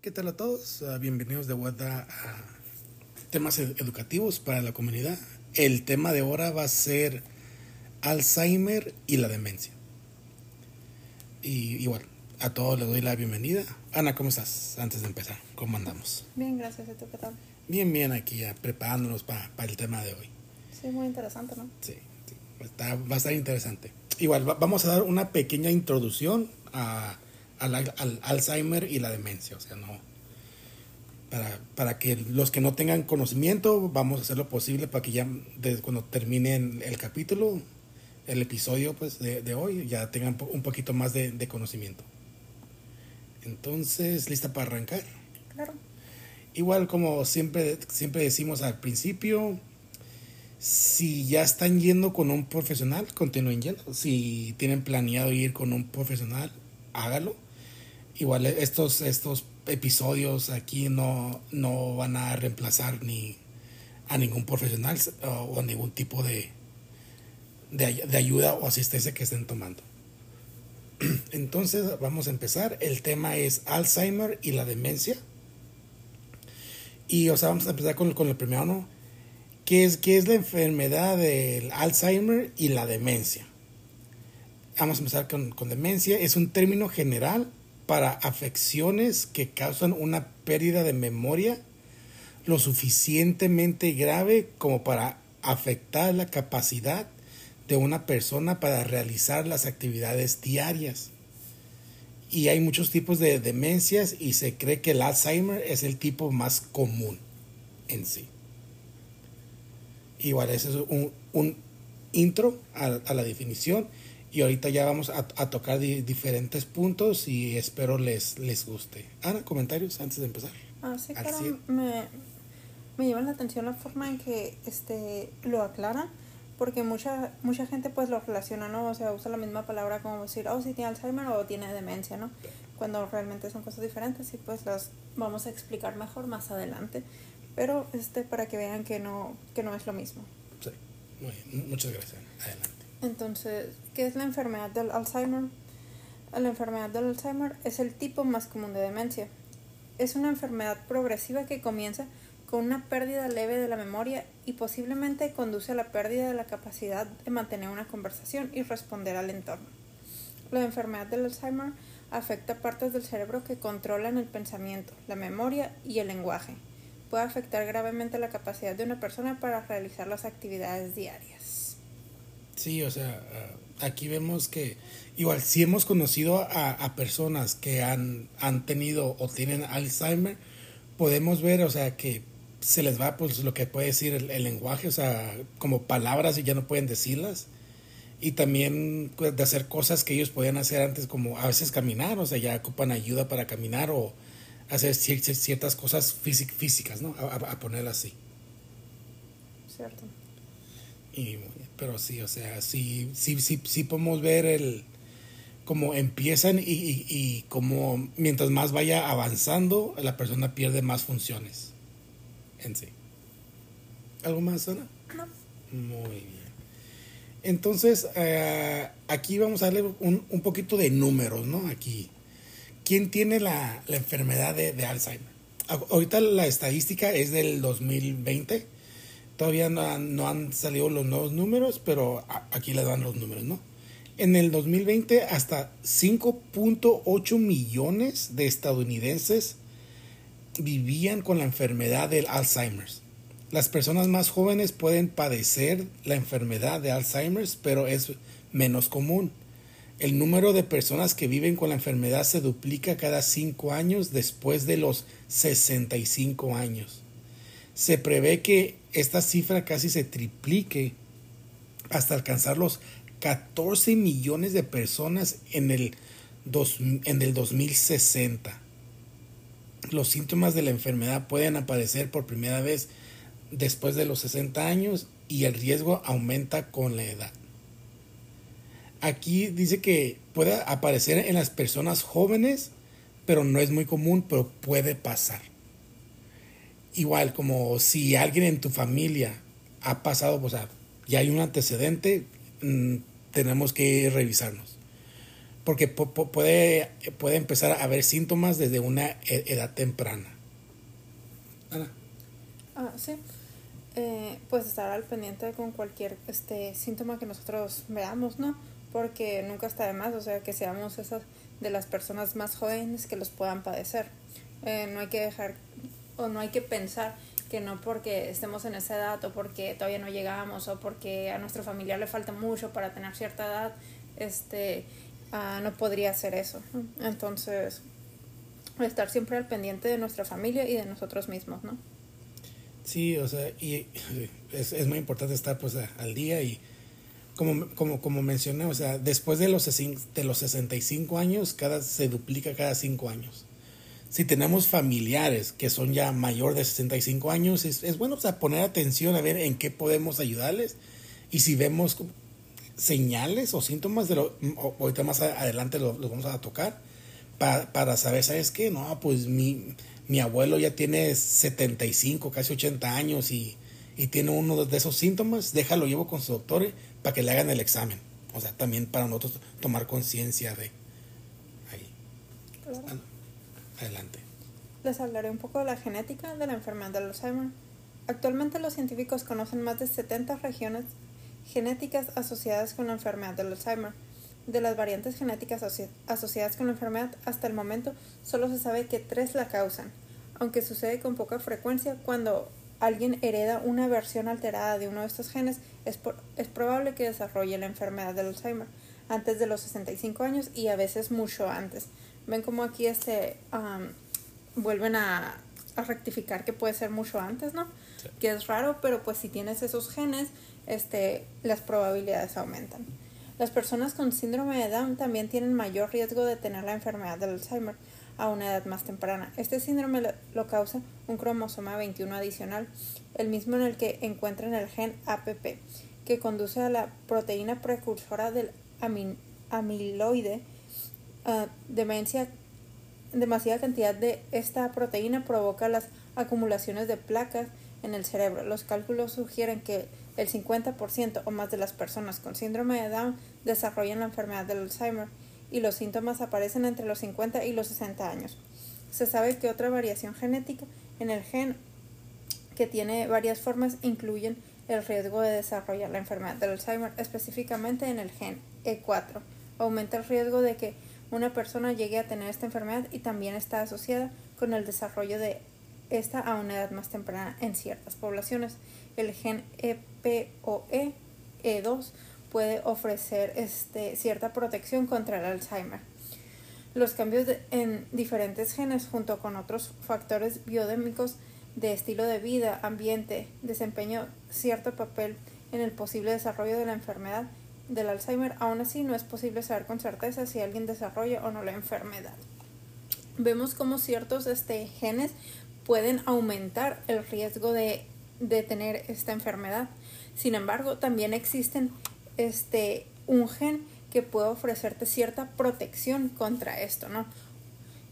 ¿Qué tal a todos? Uh, bienvenidos de vuelta a temas ed educativos para la comunidad. El tema de ahora va a ser Alzheimer y la demencia. Y igual, a todos les doy la bienvenida. Ana, ¿cómo estás? Antes de empezar, ¿cómo andamos? Bien, gracias. ¿Y tú qué tal? Bien, bien, aquí ya preparándonos para pa el tema de hoy. Sí, muy interesante, ¿no? Sí, sí está, va a estar interesante. Igual, va, vamos a dar una pequeña introducción a, al, al, Alzheimer y la demencia. O sea, no. Para, para que los que no tengan conocimiento, vamos a hacer lo posible para que ya desde cuando termine el capítulo, el episodio pues, de, de hoy, ya tengan un poquito más de, de conocimiento. Entonces, ¿lista para arrancar? Claro. Igual como siempre, siempre decimos al principio, si ya están yendo con un profesional, continúen yendo. Si tienen planeado ir con un profesional, hágalo. Igual estos, estos episodios aquí no, no van a reemplazar ni a ningún profesional o, o ningún tipo de, de, de, ayuda o asistencia que estén tomando. Entonces vamos a empezar. El tema es Alzheimer y la demencia. Y o sea, vamos a empezar con, con el primero, ¿no? ¿Qué es, ¿Qué es la enfermedad del Alzheimer y la demencia? Vamos a empezar con, con demencia. Es un término general para afecciones que causan una pérdida de memoria lo suficientemente grave como para afectar la capacidad de una persona para realizar las actividades diarias. Y hay muchos tipos de demencias y se cree que el Alzheimer es el tipo más común en sí. Igual, ese es un, un intro a, a, la definición y ahorita ya vamos a, a tocar di, diferentes puntos y espero les, les guste. Ana, comentarios antes de empezar. Ah, sí, claro, me, me llama la atención la forma en que este, lo aclaran porque mucha mucha gente pues lo relaciona, ¿no? O sea, usa la misma palabra como decir, oh, si tiene Alzheimer o tiene demencia, ¿no? Cuando realmente son cosas diferentes y pues las vamos a explicar mejor más adelante. Pero este para que vean que no que no es lo mismo. Sí. Muy bien. Muchas gracias. Adelante. Entonces, ¿qué es la enfermedad del Alzheimer? La enfermedad del Alzheimer es el tipo más común de demencia. Es una enfermedad progresiva que comienza con una pérdida leve de la memoria y posiblemente conduce a la pérdida de la capacidad de mantener una conversación y responder al entorno. La enfermedad del Alzheimer afecta partes del cerebro que controlan el pensamiento, la memoria y el lenguaje. Puede afectar gravemente la capacidad de una persona para realizar las actividades diarias. Sí, o sea, aquí vemos que igual si hemos conocido a, a personas que han, han tenido o tienen Alzheimer, podemos ver, o sea, que se les va pues lo que puede decir el, el, lenguaje, o sea, como palabras y ya no pueden decirlas. Y también pues, de hacer cosas que ellos podían hacer antes, como a veces caminar, o sea, ya ocupan ayuda para caminar o hacer ciertas cosas físicas, ¿no? A, a ponerla así. Cierto. Y, pero sí, o sea, sí, sí, sí, sí podemos ver el cómo empiezan y, y, y como mientras más vaya avanzando, la persona pierde más funciones en sí. ¿Algo más, Ana? No. Muy bien. Entonces, eh, aquí vamos a darle un, un, poquito de números, ¿no? Aquí. ¿Quién tiene la, la enfermedad de, de, Alzheimer? Ahorita la estadística es del 2020. Todavía no han, salido los nuevos números, pero aquí les dan los números, ¿no? En el 2020, hasta 5.8 millones de estadounidenses vivían con la enfermedad del Alzheimer. Las personas más jóvenes pueden padecer la enfermedad de Alzheimer, pero es menos común. El número de personas que viven con la enfermedad se duplica cada cinco años después de los 65 años. Se prevé que esta cifra casi se triplique hasta alcanzar los 14 millones de personas en el, dos, en el 2060 los síntomas de la enfermedad pueden aparecer por primera vez después de los 60 años y el riesgo aumenta con la edad. Aquí dice que puede aparecer en las personas jóvenes, pero no es muy común, pero puede pasar. Igual como si alguien en tu familia ha pasado, o sea, ya hay un antecedente, mmm, tenemos que revisarnos. porque puede, puede empezar a haber síntomas desde una e-, edad temprana. Ana. Ah, sí. Eh, pues estar al pendiente con cualquier este síntoma que nosotros veamos, ¿no? Porque nunca está de más, o sea, que seamos esas de las personas más jóvenes que los puedan padecer. Eh, no hay que dejar o no hay que pensar que no porque estemos en esa edad o porque todavía no llegamos o porque a nuestro familiar le falta mucho para tener cierta edad, este, ah, no podría hacer eso. Entonces, estar siempre al pendiente de nuestra familia y de nosotros mismos, ¿no? Sí, o sea, y es, es muy importante estar pues al día y como, como, como mencioné, o sea, después de los, de los 65 años, cada, se duplica cada 5 años si tenemos familiares que son ya mayor de 65 años, es, bueno poner atención a ver en qué podemos ayudarles y si vemos señales o síntomas de lo, ahorita más adelante los lo vamos a tocar, para, para saber, ¿sabes qué? No, pues mi, mi abuelo ya tiene 75, casi 80 años y, y tiene uno de esos síntomas, déjalo llevo con su doctor para que le hagan el examen. O sea, también para nosotros tomar conciencia de ahí. Claro. Adelante. Les hablaré un poco de la genética de la enfermedad de Alzheimer. Actualmente los científicos conocen más de 70 regiones genéticas asociadas con la enfermedad de Alzheimer. De las variantes genéticas asociadas con la enfermedad, hasta el momento solo se sabe que tres la causan, aunque sucede con poca frecuencia cuando alguien hereda una versión alterada de uno de estos genes, es, es probable que desarrolle la enfermedad de Alzheimer antes de los 65 años y a veces mucho antes. Ven como aquí este vuelven a, rectificar que puede ser mucho antes, ¿no? Que es raro, pero pues si tienes esos genes, este, las probabilidades aumentan. Las personas con síndrome de Down también tienen mayor riesgo de tener la enfermedad del Alzheimer a una edad más temprana. Este síndrome lo, causa un cromosoma 21 adicional, el mismo en el que encuentran el gen APP, que conduce a la proteína precursora del amiloide Ah, demencia, demasiada cantidad de esta proteína provoca las acumulaciones de placas en el cerebro. Los cálculos sugieren que el 50% o más de las personas con síndrome de Down desarrollan la enfermedad del Alzheimer y los síntomas aparecen entre los 50 y los 60 años. Se sabe que otra variación genética en el gen que tiene varias formas incluyen el riesgo de desarrollar la enfermedad del Alzheimer, específicamente en el gen E4. Aumenta el riesgo de que una persona llegue a tener esta enfermedad y también está asociada con el desarrollo de esta a una edad más temprana en ciertas poblaciones. El gen EPOE E2 puede ofrecer este, cierta protección contra el Alzheimer. Los cambios en diferentes genes junto con otros factores biodémicos de estilo de vida, ambiente, desempeño cierto papel en el posible desarrollo de la enfermedad del Alzheimer, aún así no es posible saber con certeza si alguien desarrolla o no la enfermedad. Vemos cómo ciertos este, genes pueden aumentar el riesgo de, tener esta enfermedad. Sin embargo, también existen este, un gen que puede ofrecerte cierta protección contra esto, ¿no?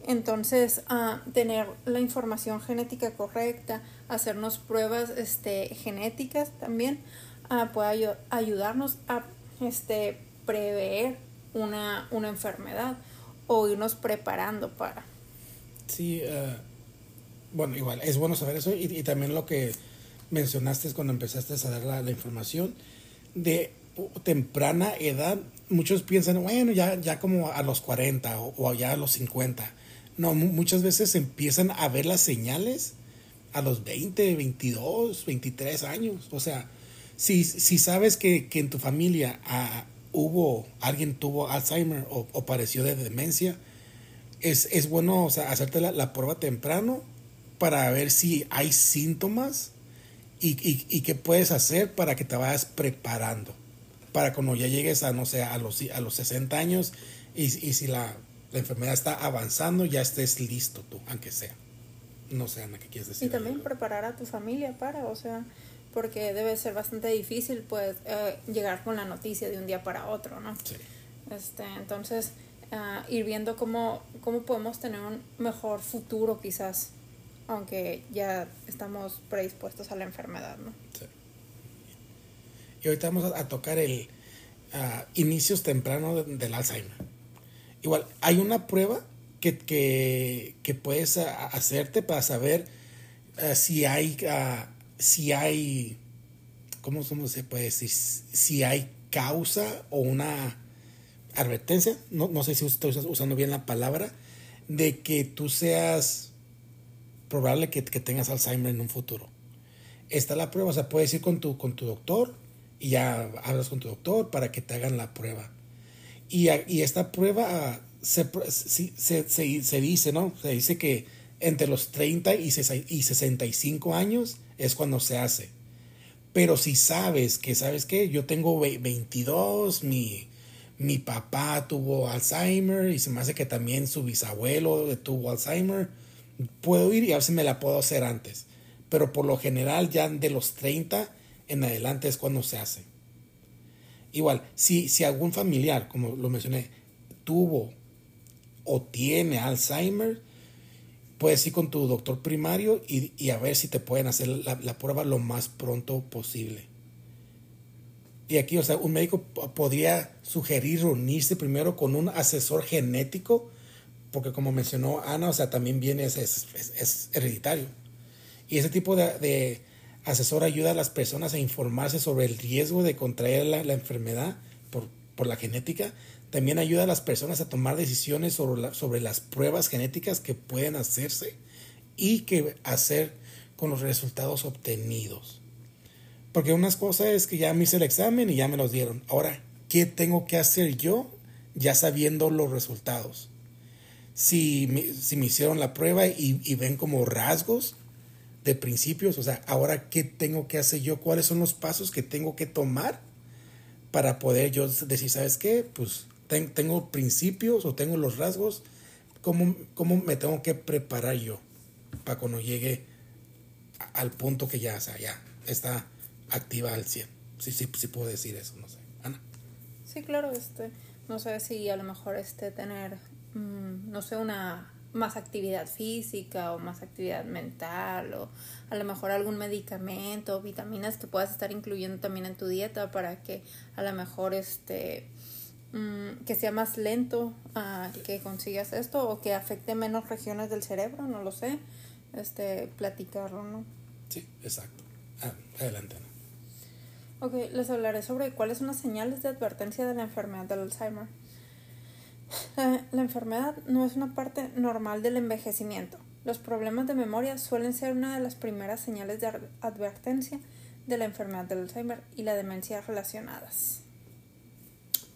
Entonces, uh, tener la información genética correcta, hacernos pruebas este, genéticas también uh, puede ayudarnos a este, prever una, una enfermedad o irnos preparando para. Sí, uh, bueno, igual, es bueno saber eso y, también lo que mencionaste cuando empezaste a dar la, la, información de temprana edad, muchos piensan, bueno, ya, ya como a los 40 o, o ya a los 50. No, muchas veces empiezan a ver las señales a los 20, 22, 23 años. O sea, si, si sabes que, que en tu familia ah, hubo, alguien tuvo Alzheimer o, o pareció de demencia, es, es bueno o sea, hacerte la, la, prueba temprano para ver si hay síntomas y, y, y, qué puedes hacer para que te vayas preparando. Para cuando ya llegues a, no sé, a los, a los 60 años y, y si la, la enfermedad está avanzando, ya estés listo tú, aunque sea. No sé, Ana, ¿qué quieres decir? Y también preparar a tu familia para, o sea, porque debe ser bastante difícil pues eh, llegar con la noticia de un día para otro, ¿no? Sí. Este, entonces, uh, ir viendo cómo, cómo podemos tener un mejor futuro quizás, aunque ya estamos predispuestos a la enfermedad, ¿no? Sí. Y ahorita vamos a, tocar el uh, inicios tempranos del Alzheimer. igual, hay una prueba que, que, que puedes a- hacerte para saber ah, si hay, ah, si hay, ¿cómo, cómo se puede decir? Si hay causa o una advertencia, no, no sé si estoy usando bien la palabra, de que tú seas probable que, que tengas Alzheimer en un futuro. Está la prueba, o sea, puedes ir con tu, con tu doctor y ya hablas con tu doctor para que te hagan la prueba. Y, y esta prueba ah, se, se, se- se dice, ¿no? Se dice que entre los 30 y, y 65 años es cuando se hace. Pero si sabes que, ¿sabes qué? Yo tengo ve- 22, mi, mi papá tuvo Alzheimer y se me hace que también su bisabuelo tuvo Alzheimer, puedo ir y a ver si me la puedo hacer antes. Pero por lo general ya de los 30 en adelante es cuando se hace. Igual, si, si algún familiar, como lo mencioné, tuvo o tiene Alzheimer, puedes ir con tu doctor primario y, y a ver si te pueden hacer la, la prueba lo más pronto posible. Y aquí, o sea, un médico podría sugerir reunirse primero con un asesor genético, porque como mencionó Ana, o sea, también viene, es- es hereditario. Y ese tipo de, de asesor ayuda a las personas a informarse sobre el riesgo de contraer la, la enfermedad por, por la genética. También ayuda a las personas a tomar decisiones sobre, la- sobre las pruebas genéticas que pueden hacerse y que hacer con los resultados obtenidos. Porque unas cosas es que ya me hice el examen y ya me los dieron. Ahora, ¿qué tengo que hacer yo ya sabiendo los resultados? Si me, si me hicieron la prueba y, y ven como rasgos de principios, o sea, ahora, ¿qué tengo que hacer yo? ¿Cuáles son los pasos que tengo que tomar para poder yo decir, ¿sabes qué? Pues ten- tengo principios o tengo los rasgos, ¿cómo, ¿cómo me tengo que preparar yo para cuando llegue al punto que ya, sea, ya está activa al 100? Sí, sí, sí puedo decir eso, no sé. Ana. Sí, claro, este, no sé si a lo mejor este tener, mm, no sé, una más actividad física o más actividad mental o a lo mejor algún medicamento o vitaminas que puedas estar incluyendo también en tu dieta para que a lo mejor este mm, que sea más lento ah, que consigas esto o que afecte menos regiones del cerebro, no lo sé, este platicarlo, ¿no? Sí, exacto. Ah, adelante, Ana. Ok, les hablaré sobre cuáles son las señales de advertencia de la enfermedad del Alzheimer. La, la enfermedad no es una parte normal del envejecimiento. Los problemas de memoria suelen ser una de las primeras señales de advertencia de la enfermedad del Alzheimer y la demencia relacionadas.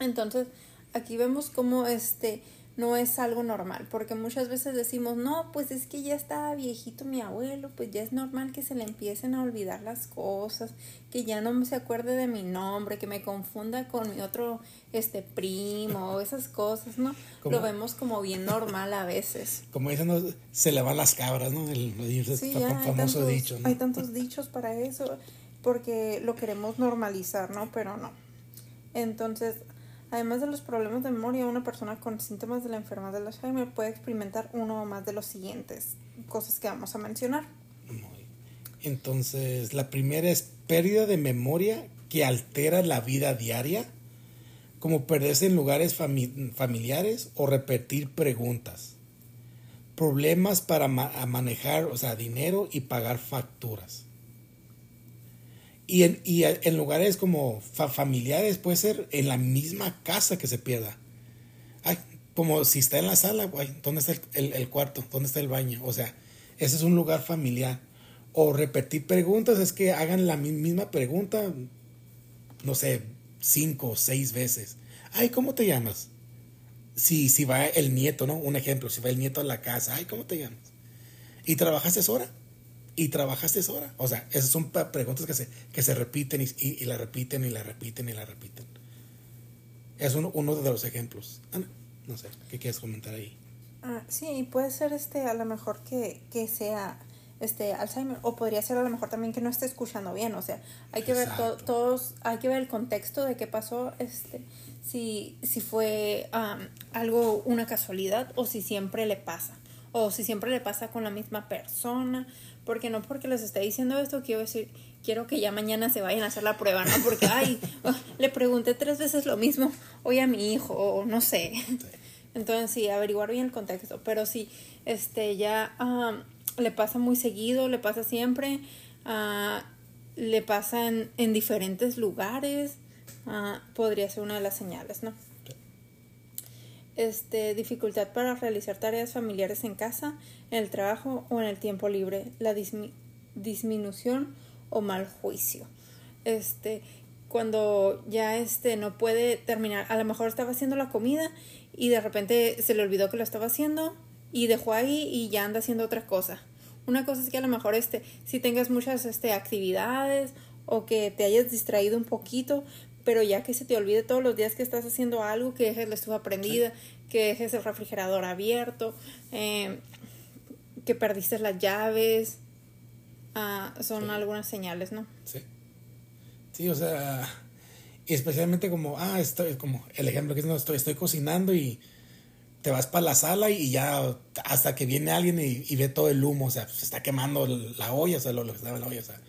Entonces, aquí vemos cómo este no es algo normal, porque muchas veces decimos, no, pues es que ya está viejito mi abuelo, pues ya es normal que se le empiecen a olvidar las cosas, que ya no se acuerde de mi nombre, que me confunda con mi otro este primo, esas cosas, ¿no? ¿Cómo? Lo vemos como bien normal a veces. Como dicen, no, se le van las cabras, ¿no? El, el Sí, ya famoso tantos, dicho, ¿no? hay tantos dichos para eso, porque lo queremos normalizar, ¿no? Pero no. Entonces, además de los problemas de memoria, una persona con síntomas de la enfermedad del Alzheimer puede experimentar uno o más de los siguientes cosas que vamos a mencionar. Entonces, la primera es pérdida de memoria que altera la vida diaria, como perderse en lugares fami- familiares o repetir preguntas. Problemas para manejar, o sea, dinero y pagar facturas. Y en, y en lugares como fa- familiares puede ser en la misma casa que se pierda. Ay, como si está en la sala, ¿dónde está el, el- cuarto? ¿Dónde está el baño? O sea, ese es un lugar familiar. O repetir preguntas es que hagan la mi- misma pregunta, no sé, cinco o seis veces. Ay, ¿cómo te llamas? Si, si va el nieto, ¿no? Un ejemplo, si va el nieto a la casa, ay, ¿cómo te llamas? ¿Y trabajaste hora? ¿Y trabajaste hora? O sea, esas son preguntas que se, que se repiten y, y, y la repiten y la repiten y la repiten. Es uno, uno de los ejemplos. Ana, no sé, ¿qué quieres comentar ahí? Ah, sí, puede ser este a lo mejor que, que sea este Alzheimer o podría ser a lo mejor también que no esté escuchando bien, o sea, hay que ver to- Exacto. todos, hay que ver el contexto de qué pasó, este, si, si fue am, algo, una casualidad o si siempre le pasa, o si siempre le pasa con la misma persona, porque no porque les esté diciendo esto quiero decir, quiero que ya mañana se vayan a hacer la prueba, ¿no? Porque, ay, le pregunté tres veces lo mismo hoy a mi hijo, o no sé. Entonces sí, averiguar bien el contexto. Pero si este, ya ah, le pasa muy seguido, le pasa siempre, ah, le pasa en, en diferentes lugares, ah, podría ser una de las señales, ¿no? Este, dificultad para realizar tareas familiares en casa, en el trabajo o en el tiempo libre, la disminución o mal juicio. Este, cuando ya este no puede terminar, a lo mejor estaba haciendo la comida y de repente se le olvidó que lo estaba haciendo y dejó ahí y ya anda haciendo otra cosa. Una cosa es que a lo mejor este si tengas muchas este actividades o que te hayas distraído un poquito, pero ya que se te olvide todos los días que estás haciendo algo, que dejes la estufa prendida, que dejes el refrigerador abierto, em, que perdiste las llaves, ah, son algunas señales, ¿no? Sí. Sí, o sea, especialmente como, ah, estoy, como el ejemplo que es, no, estoy, estoy cocinando y te vas para la sala y ya hasta que viene alguien y, ve todo el humo, o sea, se está quemando la olla, o sea, lo, que estaba en la olla, o sea,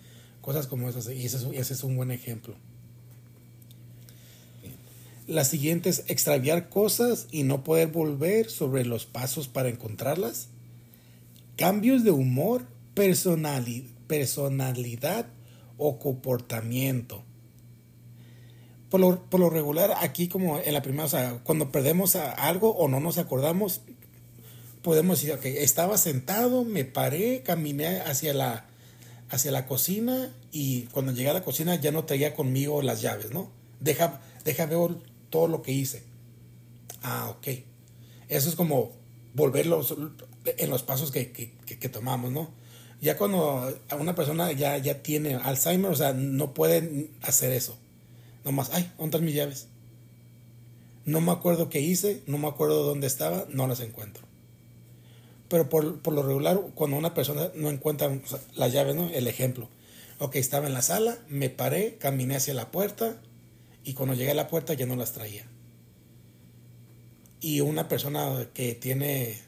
cosas como esas, y ese, ese es un buen ejemplo. La siguiente es extraviar cosas y no poder volver sobre los pasos para encontrarlas. Cambios de humor, personalidad o comportamiento. Por lo, regular, aquí como en la primera, o sea, cuando perdemos algo o no nos acordamos, podemos decir, ok, estaba sentado, me paré, caminé hacia la, hacia la cocina y cuando llegué a la cocina ya no traía conmigo las llaves, ¿no? Deja, deja ver todo lo que hice. Ah, ok. Eso es como volverlos en los pasos que, que, que tomamos, ¿no? ya cuando una persona ya, ya tiene Alzheimer, o sea, no pueden hacer eso. Nomás, ay, ¿dónde están mis llaves? No me acuerdo qué hice, no me acuerdo dónde estaba, no las encuentro. Pero por, por lo regular, cuando una persona no encuentra las llaves, ¿no? El ejemplo. Ok, estaba en la sala, me paré, caminé hacia la puerta y cuando llegué a la puerta ya no las traía. Y una persona que tiene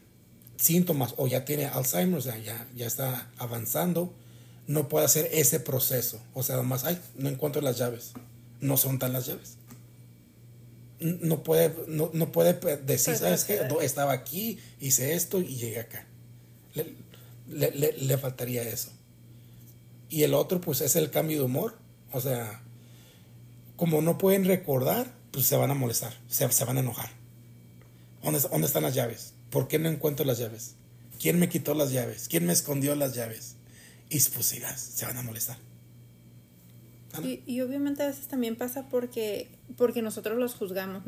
síntomas o ya tiene Alzheimer, o sea, ya, ya está avanzando, no puede hacer ese proceso. O sea, más, ay, no encuentro las llaves. No son tan las llaves. No puede, no, puede decir, ¿sabes qué? Estaba aquí, hice esto y llegué acá. Le, le, faltaría eso. Y el otro, pues, es el cambio de humor. O sea, como no pueden recordar, pues se van a molestar, se, se van a enojar. ¿Dónde, ¿Dónde están las llaves? ¿Por qué no encuentro las llaves? ¿Quién me quitó las llaves? ¿Quién me escondió las llaves? Y pues se van a molestar. Y, obviamente a veces también pasa porque, porque nosotros los juzgamos.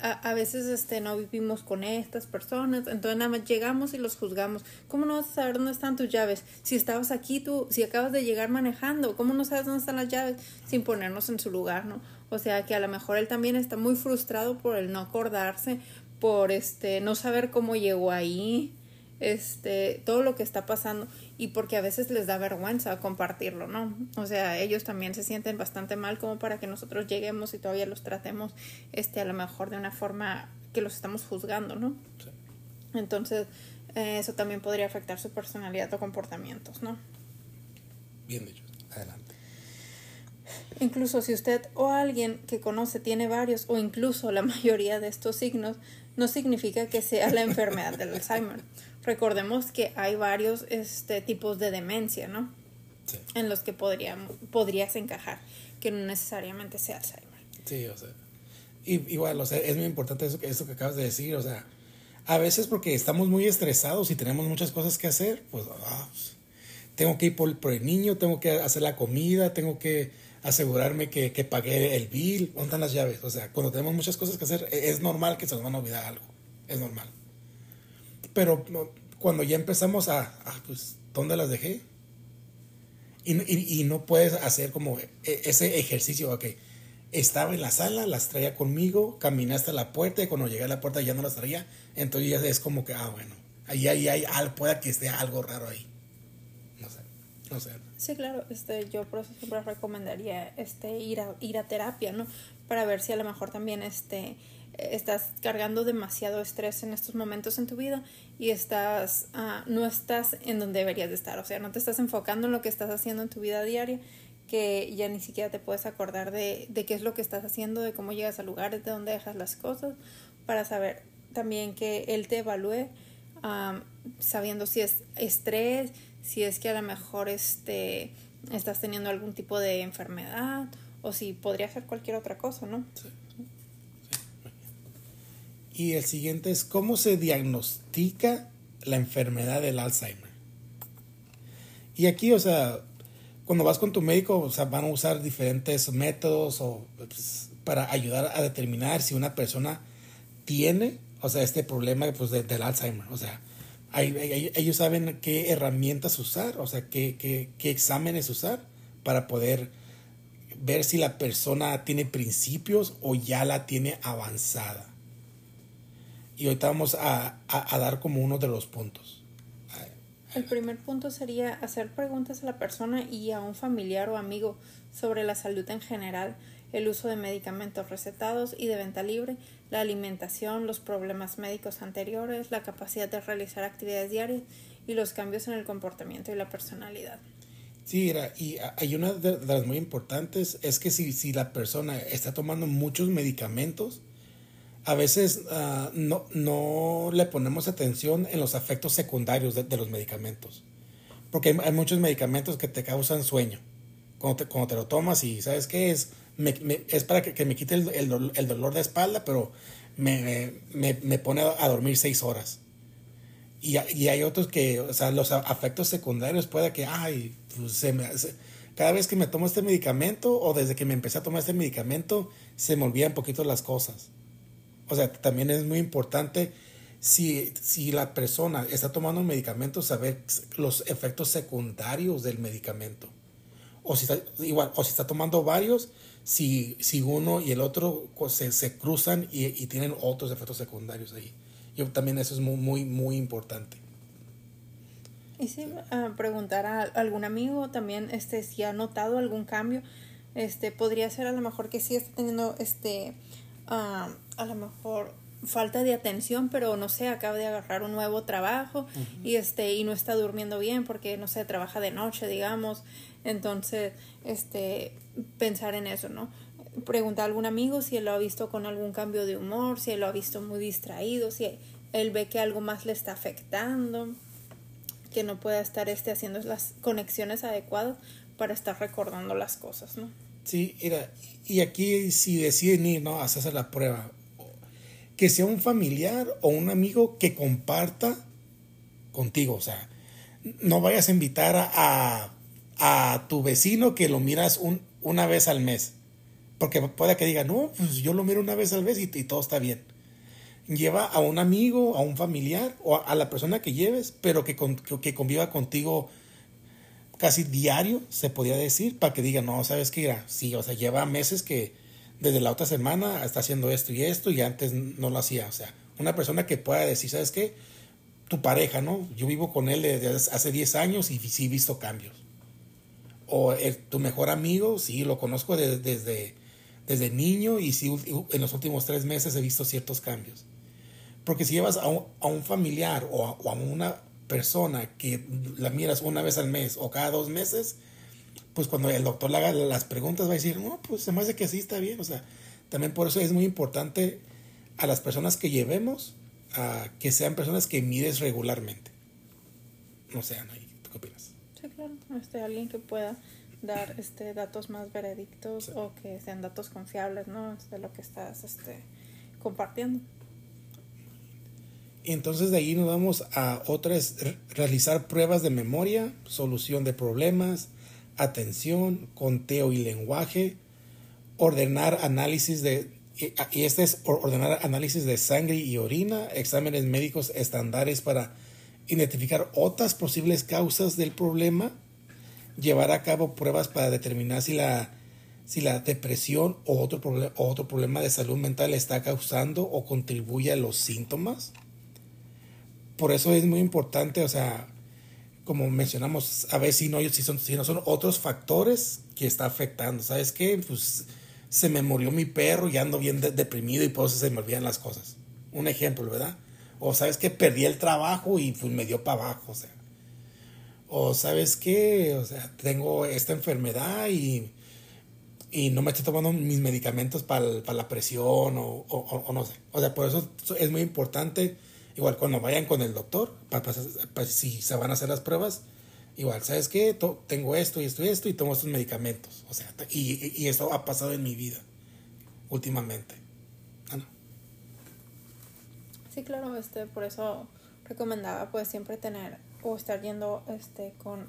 A, veces este, no vivimos con estas personas, entonces nada más llegamos y los juzgamos. ¿Cómo no vas a saber dónde están tus llaves? Si estabas aquí tú, si acabas de llegar manejando, ¿cómo no sabes dónde están las llaves sin ponernos en su lugar, no? O sea que a lo mejor él también está muy frustrado por el no acordarse, por este no saber cómo llegó ahí, este, todo lo que está pasando y porque a veces les da vergüenza compartirlo, ¿no? O sea, ellos también se sienten bastante mal como para que nosotros lleguemos y todavía los tratemos este a lo mejor de una forma que los estamos juzgando, ¿no? Entonces, eh, eso también podría afectar su personalidad o comportamientos, ¿no? Bien dicho. Adelante. Incluso si usted o alguien que conoce tiene varios o incluso la mayoría de estos signos, no significa que sea la enfermedad del Alzheimer. Recordemos que hay varios este, tipos de demencia, ¿no? Sí. En los que podrías encajar, que no necesariamente sea Alzheimer. Sí, o sea. igual, o sea, es muy importante eso, eso que acabas de decir, o sea, a veces porque estamos muy estresados y tenemos muchas cosas que hacer, pues, ah, pues tengo que ir por, por, el niño, tengo que hacer la comida, tengo que asegurarme que, que pagué el bill, ¿dónde las llaves? O sea, cuando tenemos muchas cosas que hacer, e, es normal que se nos van a olvidar algo, es normal. Pero cuando ya empezamos a, ah, pues, ¿dónde las dejé? Y, y, no puedes hacer como e, ese ejercicio, ok, estaba en la sala, las traía conmigo, caminé hasta la puerta y cuando llegué a la puerta ya no las traía, entonces ya es como que, ah, bueno, ahí, ahí, ahí, pueda que esté algo raro ahí. No sé, no sé. Sí, claro, este, yo por eso siempre recomendaría este, ir, a, ir a terapia, ¿no? Para ver si a lo mejor también este, estás cargando demasiado estrés en estos momentos en tu vida y estás, uh, no estás en donde deberías de estar, o sea, no te estás enfocando en lo que estás haciendo en tu vida diaria, que ya ni siquiera te puedes acordar de, de qué es lo que estás haciendo, de cómo llegas a lugares, de dónde dejas las cosas, para saber también que él te evalúe sabiendo si es estrés, si es que a lo mejor este, estás teniendo algún tipo de enfermedad o si podría ser cualquier otra cosa, ¿no? Sí. Y el siguiente es cómo se diagnostica la enfermedad del Alzheimer. Y aquí, o sea, cuando vas con tu médico, o sea, van a usar diferentes métodos o, pues, para ayudar a determinar si una persona tiene, o sea, este problema pues, del Alzheimer. O sea, ellos saben qué herramientas usar, o sea, qué, qué, qué exámenes usar para poder ver si la persona tiene principios o ya la tiene avanzada. Y ahorita vamos a, a, dar como uno de los puntos. El primer punto sería hacer preguntas a la persona y a un familiar o amigo sobre la salud en general, el uso de medicamentos recetados y de venta libre, la alimentación, los problemas médicos anteriores, la capacidad de realizar actividades diarias y los cambios en el comportamiento y la personalidad. Sí, y hay una de las muy importantes, es que si, si la persona está tomando muchos medicamentos, a veces ah, no, no, le ponemos atención en los efectos secundarios de, los medicamentos. Porque hay, muchos medicamentos que te causan sueño. Cuando te, cuando te lo tomas y sabes qué es, es para que, me quite el, el, dolor de espalda, pero me, me, me pone a dormir seis horas. Y, y, hay otros que, o sea, los efectos secundarios puede que, ay, pues se me, cada vez que me tomo este medicamento o desde que me empecé a tomar este medicamento, se me olvidan poquito las cosas. O sea, también es muy importante si, si la persona está tomando un medicamento, saber los efectos secundarios del medicamento. O si está, igual, o si está tomando varios, si, si uno y el otro se, se cruzan y, y, tienen otros efectos secundarios ahí. Yo también eso es muy, muy, muy importante. Y si preguntar a algún amigo también este, si ha notado algún cambio, este, podría ser a lo mejor que sí está teniendo este a lo mejor falta de atención, pero no sé, acaba de agarrar un nuevo trabajo y este y no está durmiendo bien porque no sé, trabaja de noche, digamos. Entonces, este pensar en eso, ¿no? Preguntar a algún amigo si él lo ha visto con algún cambio de humor, si él lo ha visto muy distraído, si él ve que algo más le está afectando, que no pueda estar este haciendo las conexiones adecuadas para estar recordando las cosas, ¿no? Sí, mira, y aquí si deciden ir, ¿no? A hacerse la prueba, que sea un familiar o un amigo que comparta contigo, o sea, no vayas a invitar a, a, tu vecino que lo miras un, una vez al mes, porque puede que diga, no, pues yo lo miro una vez al mes y, todo está bien. Lleva a un amigo, a un familiar o a, la persona que lleves, pero que, que conviva contigo casi diario, se podía decir, para que diga, no, ¿sabes qué? sí, o sea, lleva meses que desde la otra semana está haciendo esto y esto y antes no lo hacía. O sea, una persona que pueda decir, ¿sabes qué? Tu pareja, ¿no? Yo vivo con él desde hace 10 años y sí he visto cambios. O tu mejor amigo, sí, lo conozco desde, desde niño y sí, en los últimos tres meses he visto ciertos cambios. Porque si llevas a un, a un familiar o a una persona que la miras una vez al mes o cada dos meses, pues cuando el doctor le haga las preguntas va a decir, no, pues se me hace que sí está bien. O sea, también por eso es muy importante a las personas que llevemos a que sean personas que mides regularmente. No sean ahí. ¿Tú qué opinas? Sí, claro. Este, alguien que pueda dar este, datos más veredictos o que sean datos confiables, ¿no? De lo que estás este, compartiendo. Y entonces de ahí nos vamos a otras, realizar pruebas de memoria, solución de problemas, atención, conteo y lenguaje, ordenar análisis de, y este es ordenar análisis de sangre y orina, exámenes médicos estándares para identificar otras posibles causas del problema, llevar a cabo pruebas para determinar si la, si la depresión o otro, o otro problema de salud mental está causando o contribuye a los síntomas. Por eso es muy importante, o sea, como mencionamos, a ver si no, si, son, si no son otros factores que está afectando. ¿Sabes qué? Pues se me murió mi perro y ando bien deprimido y por eso se me olvidan las cosas. Un ejemplo, ¿verdad? O sabes que perdí el trabajo y pues me dio para abajo, o. O sabes qué, o sea, tengo esta enfermedad y, y no me estoy tomando mis medicamentos para la presión o, o, no sé. O sea, por eso es muy importante, igual cuando vayan con el doctor, para, si se van a hacer las pruebas, igual, ¿sabes qué? tengo esto y esto y esto y tomo estos medicamentos. O sea, y, y, eso ha pasado en mi vida últimamente. Ana. Sí, claro, este, por eso recomendaba pues siempre tener o estar yendo este con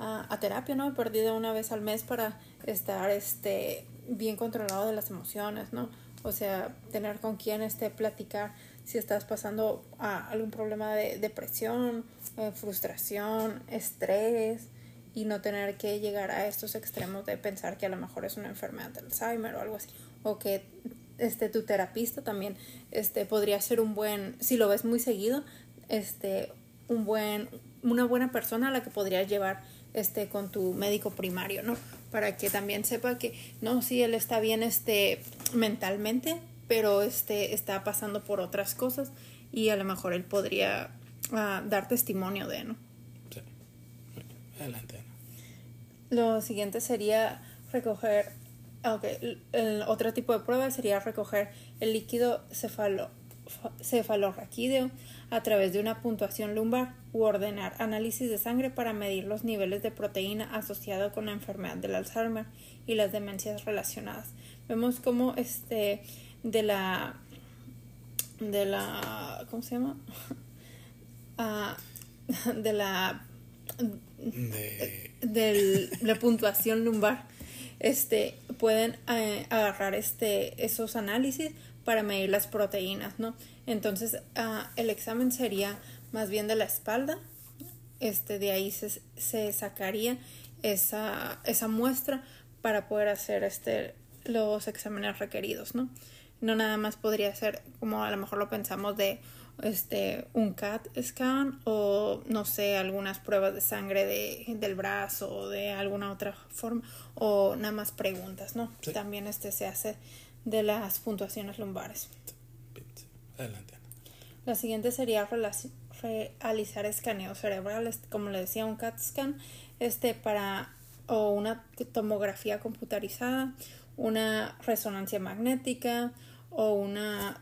a, terapia, ¿no? Perdido una vez al mes para estar este, bien controlado de las emociones, ¿no? O sea, tener con quién este, platicar si estás pasando a algún problema de depresión, eh, frustración, estrés y no tener que llegar a estos extremos de pensar que a lo mejor es una enfermedad de Alzheimer o algo así. O que este, tu terapista también este, podría ser un buen, si lo ves muy seguido, este, un buen, una buena persona a la que podrías llevar este, con tu médico primario, ¿no? Para que también sepa que, no, sí, él está bien este, mentalmente, pero este, está pasando por otras cosas y a lo mejor él podría ah, dar testimonio de, ¿no? Sí. Adelante. Lo siguiente sería recoger, ok, el, otro tipo de prueba sería recoger el líquido cefalo, cefalorraquídeo a través de una puntuación lumbar u ordenar análisis de sangre para medir los niveles de proteína asociado con la enfermedad del Alzheimer y las demencias relacionadas. Vemos cómo este de la de la ¿cómo se llama? Ah, de la de, la puntuación lumbar este pueden eh, agarrar este esos análisis para medir las proteínas, ¿no? Entonces, ah, el examen sería más bien de la espalda. Este, de ahí se, se sacaría esa, esa muestra para poder hacer este, los exámenes requeridos, ¿no? No nada más podría ser como a lo mejor lo pensamos de este un CAT scan o no sé algunas pruebas de sangre de, del brazo o de alguna otra forma o nada más preguntas no también este se hace de las puntuaciones lumbares. Adelante. La siguiente sería realizar escaneos cerebrales, como le decía, un CAT scan, este para o una tomografía computarizada, una resonancia magnética o una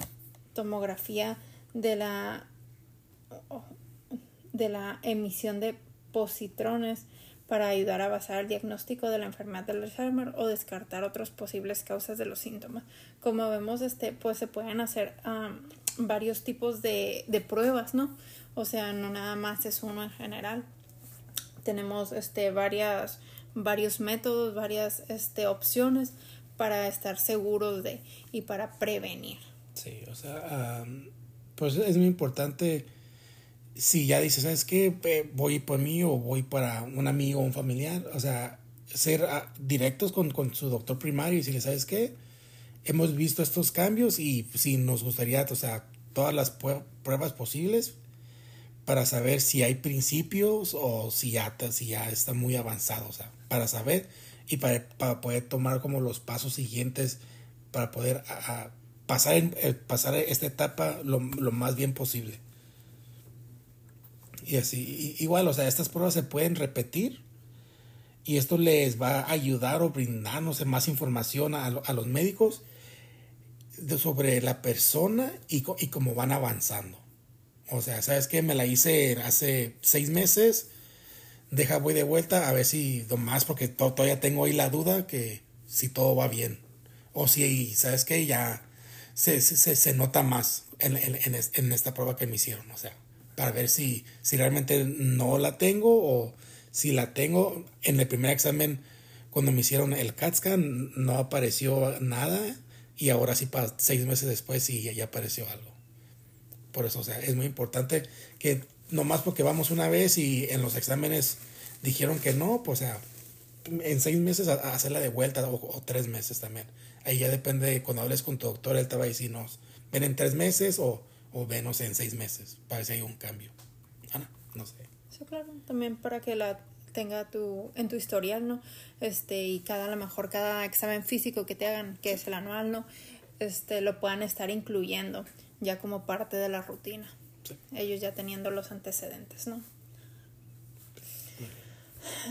tomografía de la de la emisión de positrones para ayudar a basar el diagnóstico de la enfermedad del Alzheimer o descartar otras posibles causas de los síntomas. Como vemos, este, pues se pueden hacer varios tipos de, de, pruebas, ¿no? O sea, no nada más es uno en general. Tenemos este, varias, varios métodos, varias este, opciones para estar seguros de y para prevenir. Sí, o sea, pues es muy importante si ya dices, ¿sabes qué? Voy por mí o voy para un amigo o un familiar, o sea, ser ah, directos con, con, su doctor primario y decirle, ¿sabes qué? Hemos visto estos cambios y si nos gustaría, o sea, todas las pruebas posibles para saber si hay principios o si ya, si ya está muy avanzado, o sea, para saber y para, para poder tomar como los pasos siguientes para poder a, pasar, pasar esta etapa lo, lo más bien posible. Y así, igual, o sea, estas pruebas se pueden repetir y esto les va a ayudar o brindarnos más información a, a los médicos sobre la persona y, y cómo van avanzando. O sea, ¿sabes qué? Me la hice hace seis meses. Deja, voy de vuelta a ver si más, porque todavía tengo ahí la duda que si todo va bien. O si, ¿sabes qué? Ya se, se, se nota más en, en, en, esta prueba que me hicieron. O sea, para ver si, si realmente no la tengo o si la tengo. En el primer examen, cuando me hicieron el CAT scan, no apareció nada y ahora sí, seis meses después, sí ya, apareció algo. Por eso, o sea, es muy importante que nomás porque vamos una vez y en los exámenes dijeron que no, pues, sea, en seis meses hacerla de vuelta o, tres meses también. Ahí ya depende, cuando hables con tu doctor, él te va a decir, ven en tres meses o o menos en seis meses, para que hay un cambio. Ana, no sé. Sí, claro, también para que la tenga tu, en tu historial, ¿no? Este, y cada, a lo mejor cada examen físico que te hagan, que es el anual, ¿no? Este, lo puedan estar incluyendo ya como parte de la rutina. Ellos ya teniendo los antecedentes, ¿no?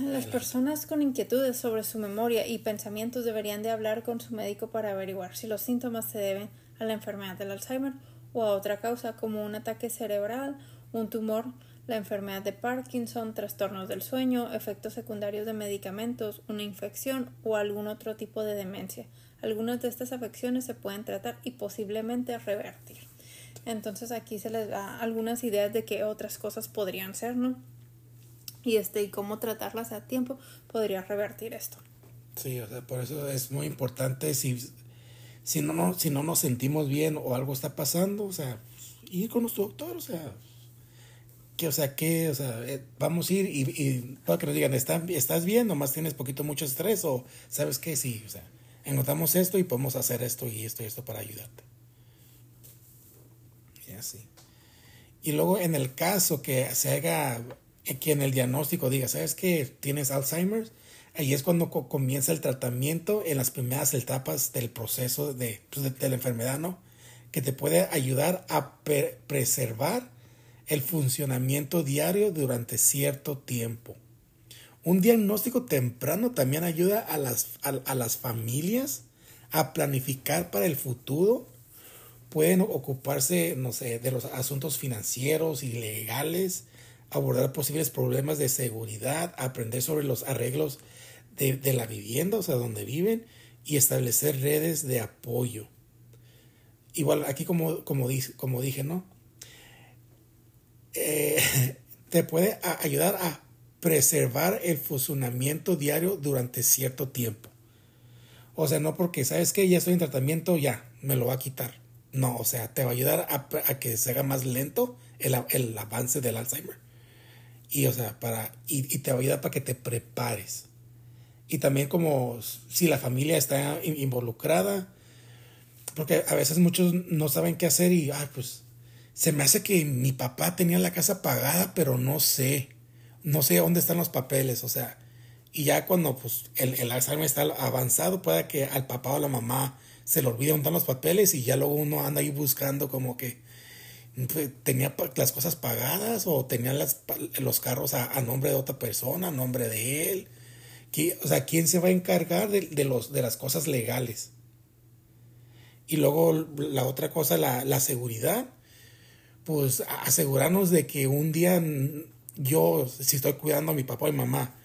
Las personas con inquietudes sobre su memoria y pensamientos deberían de hablar con su médico para averiguar si los síntomas se deben a la enfermedad del Alzheimer o a otra causa como un ataque cerebral, un tumor, la enfermedad de Parkinson, trastornos del sueño, efectos secundarios de medicamentos, una infección o algún otro tipo de demencia. Algunas de estas afecciones se pueden tratar y posiblemente revertir. Entonces aquí se les da algunas ideas de qué otras cosas podrían ser, ¿no? Y este y cómo tratarlas a tiempo podría revertir esto. Sí, o sea, por eso es muy importante si si no, no si no nos sentimos bien o algo está pasando, o sea, ir con nuestro doctor, o sea, que, o sea, que, o sea, eh, vamos a ir y, para que nos digan, ¿estás bien? Nomás tienes poquito mucho estrés o, ¿sabes qué? Sí, o sea, encontramos esto y podemos hacer esto y esto y esto para ayudarte. Y. Y luego en el caso que se haga, que en el diagnóstico diga, ¿sabes que tienes Alzheimer? Ahí es cuando comienza el tratamiento en las primeras etapas del proceso de, pues, de, la enfermedad, ¿no? Que te puede ayudar a preservar el funcionamiento diario durante cierto tiempo. Un diagnóstico temprano también ayuda a las, a, las familias a planificar para el futuro. Pueden ocuparse, no sé, de los asuntos financieros y legales, abordar posibles problemas de seguridad, aprender sobre los arreglos de, de la vivienda, o sea, donde viven, y establecer redes de apoyo. Igual, aquí como, como, como dije, ¿no? Eh, te puede ayudar a preservar el funcionamiento diario durante cierto tiempo. O sea, no porque sabes que ya estoy en tratamiento, ya me lo va a quitar. No, o sea, te va a ayudar a, que se haga más lento el, el, avance del Alzheimer. Y, o sea, para, y, y, te va a ayudar para que te prepares. Y también como si la familia está involucrada, porque a veces muchos no saben qué hacer y, ay, pues se me hace que mi papá tenía la casa pagada, pero no sé. No sé dónde están los papeles, o sea. Y ya cuando pues, el, el Alzheimer está avanzado, puede que al papá o a la mamá se le dónde están los papeles y ya luego uno anda ahí buscando como que pues, tenía las cosas pagadas o tenía los carros a, nombre de otra persona, a nombre de él. O sea, ¿quién se va a encargar de, de, los, de las cosas legales? Y luego la otra cosa, la, la seguridad pues asegurarnos de que un día yo, si estoy cuidando a mi papá y mamá,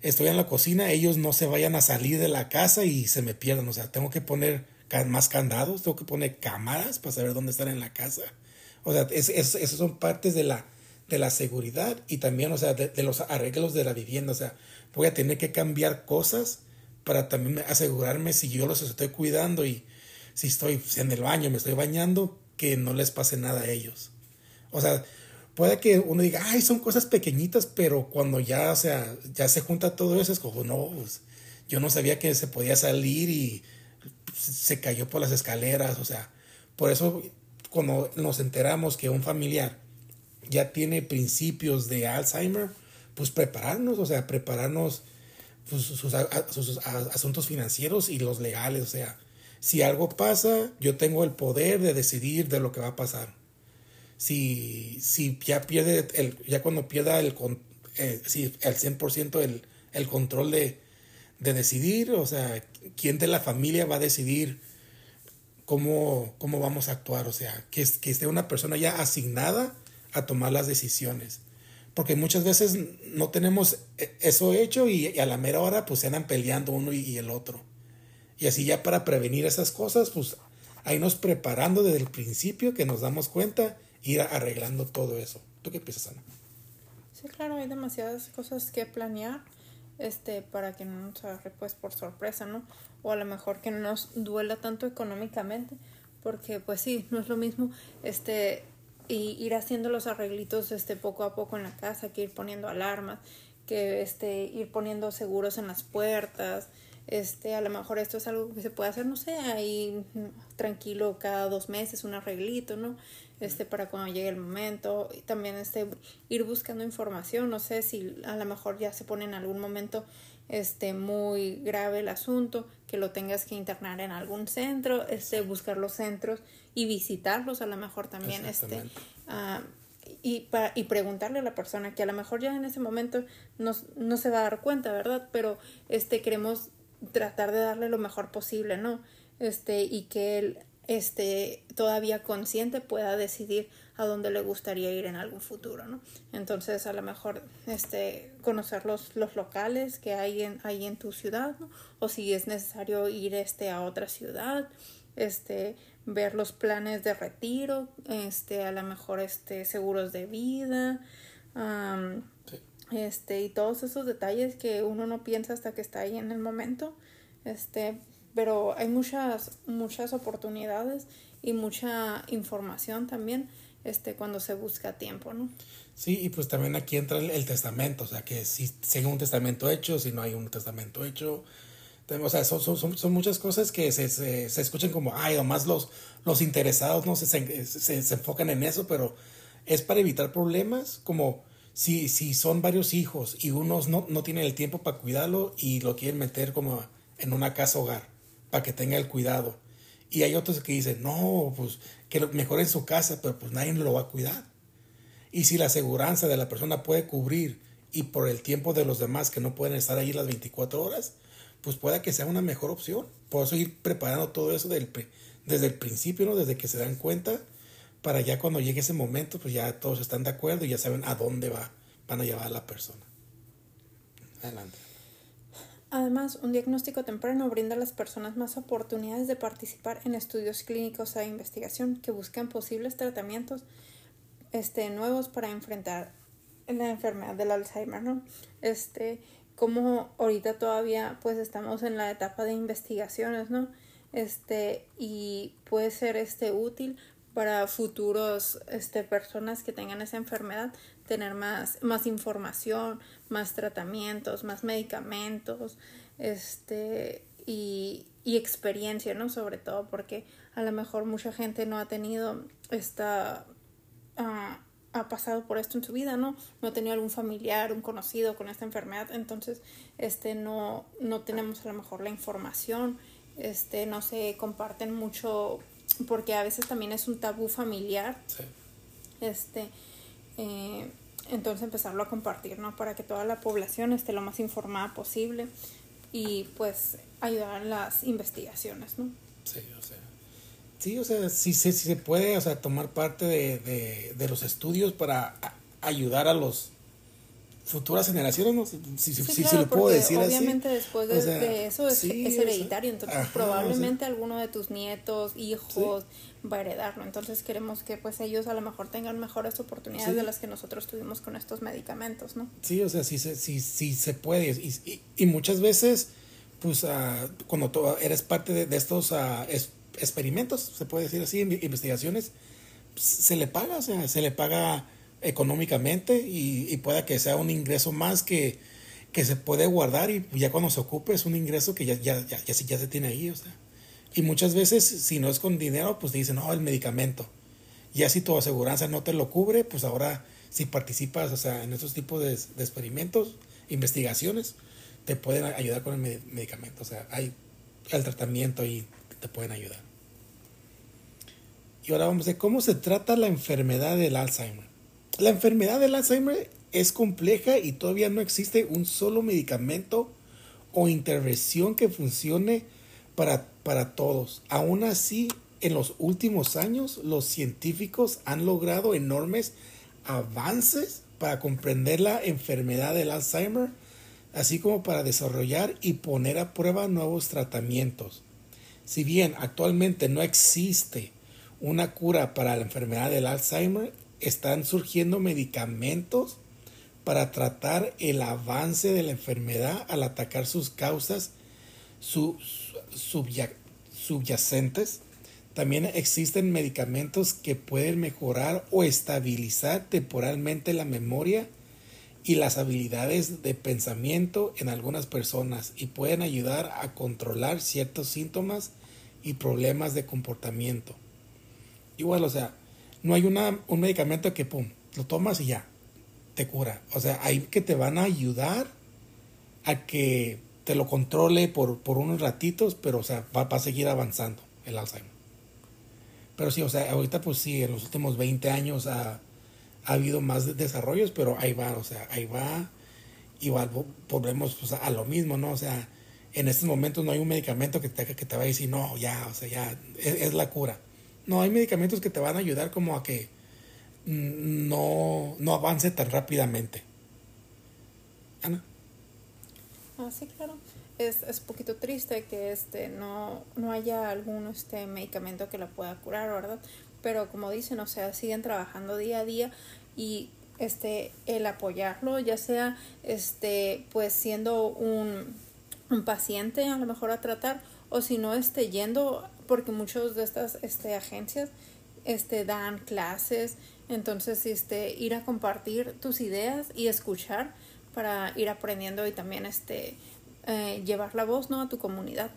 estoy en la cocina, ellos no se vayan a salir de la casa y se me pierdan. O sea, tengo que poner más candados, tengo que poner cámaras para saber dónde están en la casa. O sea, es, esas son partes de la, de la seguridad y también, o sea, de, de, los arreglos de la vivienda. O sea, voy a tener que cambiar cosas para también asegurarme si yo los estoy cuidando y si estoy en el baño, me estoy bañando, que no les pase nada a ellos. O sea, puede que uno diga, ay, son cosas pequeñitas, pero cuando ya, o sea, ya se junta todo eso, es como, no, pues, yo no sabía que se podía salir y se cayó por las escaleras, o sea, por eso cuando nos enteramos que un familiar ya tiene principios de Alzheimer, pues prepararnos, o sea, prepararnos pues, sus, sus, asuntos financieros y los legales, o sea, si algo pasa, yo tengo el poder de decidir de lo que va a pasar. Si, si ya pierde, el, ya cuando pierda el, eh, si el 100% el, el control de, de decidir, o sea, quién de la familia va a decidir cómo, cómo vamos a actuar, o sea, que, que esté una persona ya asignada a tomar las decisiones. Porque muchas veces no tenemos e, eso hecho y, a la mera hora pues se andan peleando uno y, y, el otro. Y así ya para prevenir esas cosas, pues ahí nos preparando desde el principio que nos damos cuenta ir arreglando todo eso. ¿Tú qué piensas, Ana? Sí, claro, hay demasiadas cosas que planear este para que no nos agarre pues por sorpresa, ¿no? O a lo mejor que no nos duela tanto económicamente, porque pues sí, no es lo mismo este y ir haciendo los arreglitos este poco a poco en la casa, que ir poniendo alarmas, que este ir poniendo seguros en las puertas, este, a lo mejor esto es algo que se puede hacer, no sé, ahí tranquilo cada dos meses, un arreglito, ¿no? este, para cuando llegue el momento. Y también este, ir buscando información. No sé si a lo mejor ya se pone en algún momento este, muy grave el asunto, que lo tengas que internar en algún centro, este, buscar los centros y visitarlos a lo mejor también. Este, uh, y, para, y preguntarle a la persona que a lo mejor ya en ese momento no, no se va a dar cuenta, ¿verdad? Pero este queremos tratar de darle lo mejor posible, ¿no? Este, y que él este, todavía consciente pueda decidir a dónde le gustaría ir en algún futuro, ¿no? Entonces, a lo mejor este, conocer los, los locales que hay en, hay en tu ciudad, ¿no? O si es necesario ir este, a otra ciudad, este, ver los planes de retiro, este, a lo mejor este, seguros de vida, este, y todos esos detalles que uno no piensa hasta que está ahí en el momento, este, pero hay muchas, muchas oportunidades y mucha información también, este, cuando se busca tiempo, ¿no? Sí, y pues también aquí entra el, testamento, o sea, que si, hay un testamento hecho, si no hay un testamento hecho, o sea, son, son, son, muchas cosas que se, se, se, escuchan como, ay, nomás los, los interesados no se, se, enfocan en eso, pero es para evitar problemas, como si, si son varios hijos y unos no, no tienen el tiempo para cuidarlo y lo quieren meter como en una casa hogar, para que tenga el cuidado. Y hay otros que dicen, no, pues que mejor en su casa, pero pues nadie lo va a cuidar. Y si la aseguranza de la persona puede cubrir y por el tiempo de los demás que no pueden estar ahí las 24 horas, pues pueda que sea una mejor opción. Por eso ir preparando todo eso del, desde el principio, ¿no? Desde que se dan cuenta, para ya cuando llegue ese momento, pues ya todos están de acuerdo y ya saben a dónde va, van a llevar a la persona. Adelante. Además, un diagnóstico temprano brinda a las personas más oportunidades de participar en estudios clínicos de investigación que buscan posibles tratamientos este, nuevos para enfrentar la enfermedad del Alzheimer, ¿no? Este, como ahorita todavía pues estamos en la etapa de investigaciones, ¿no? Este, y puede ser este útil para futuros este, personas que tengan esa enfermedad tener más, más información, más tratamientos, más medicamentos, este, y, y experiencia, ¿no? Sobre todo porque a lo mejor mucha gente no ha tenido esta uh, ha pasado por esto en su vida, ¿no? No ha tenido algún familiar, un conocido con esta enfermedad, entonces este no, no tenemos a lo mejor la información, este no se comparten mucho porque a veces también es un tabú familiar. Sí. Este eh, entonces empezarlo a compartir, ¿no? Para que toda la población esté lo más informada posible y pues ayudar en las investigaciones, ¿no? Sí, o sea, Sí, o sea, sí, sí, se puede, o sea, tomar parte de, de, los estudios para ayudar a los futuras generaciones, ¿no? Si, si, sí, lo puedo decir obviamente después de, eso es, hereditario, entonces probablemente alguno de tus nietos, hijos va a heredarlo, entonces queremos que pues ellos a lo mejor tengan mejores oportunidades de las que nosotros tuvimos con estos medicamentos, ¿no? Sí, o sea, sí, sí, sí, se puede. Y, y, muchas veces, pues uh, cuando eres parte de, estos uh, experimentos, se puede decir así, investigaciones, se le paga, o sea, se le paga económicamente y, y pueda que sea un ingreso más que, que se puede guardar y ya cuando se ocupe es un ingreso que ya, ya, ya, ya, ya se tiene ahí, o sea. Y muchas veces, si no es con dinero, pues te dicen, no, el medicamento. Ya si tu aseguranza no te lo cubre, pues ahora si participas, o sea, en estos tipos de, de experimentos, investigaciones, te pueden ayudar con el medicamento. O sea, hay el tratamiento y te pueden ayudar. Y ahora vamos a ver cómo se trata la enfermedad del Alzheimer. La enfermedad del Alzheimer es compleja y todavía no existe un solo medicamento o intervención que funcione para, para todos. Aún así, en los últimos años, los científicos han logrado enormes avances para comprender la enfermedad del Alzheimer, así como para desarrollar y poner a prueba nuevos tratamientos. Si bien actualmente no existe una cura para la enfermedad del Alzheimer, están surgiendo medicamentos para tratar el avance de la enfermedad al atacar sus causas subyacentes. También existen medicamentos que pueden mejorar o estabilizar temporalmente la memoria y las habilidades de pensamiento en algunas personas y pueden ayudar a controlar ciertos síntomas y problemas de comportamiento. Igual, o sea, no hay una, un medicamento que, pum, lo tomas y ya, te cura. O sea, hay que te van a ayudar a que te lo controle por, por unos ratitos, pero, o sea, va, a seguir avanzando el Alzheimer. Pero sí, o sea, ahorita pues sí, en los últimos 20 años ha, ha habido más desarrollos, pero ahí va, o sea, ahí va. Igual volvemos pues, a lo mismo, ¿no? O sea, en estos momentos no hay un medicamento que te, que te va a decir, no, ya, o sea, ya, es, la cura. No, hay medicamentos que te van a ayudar como a que no, no avance tan rápidamente. Ana. Ah, sí, claro. Es, es poquito triste que este no, no haya algún este medicamento que la pueda curar, ¿verdad? Pero como dicen, o sea, siguen trabajando día a día y este el apoyarlo, ya sea este pues siendo un un paciente a lo mejor a tratar o si no esté yendo porque muchos de estas este, agencias este, dan clases entonces este, ir a compartir tus ideas y escuchar para ir aprendiendo y también este, eh, llevar la voz ¿no? a tu comunidad.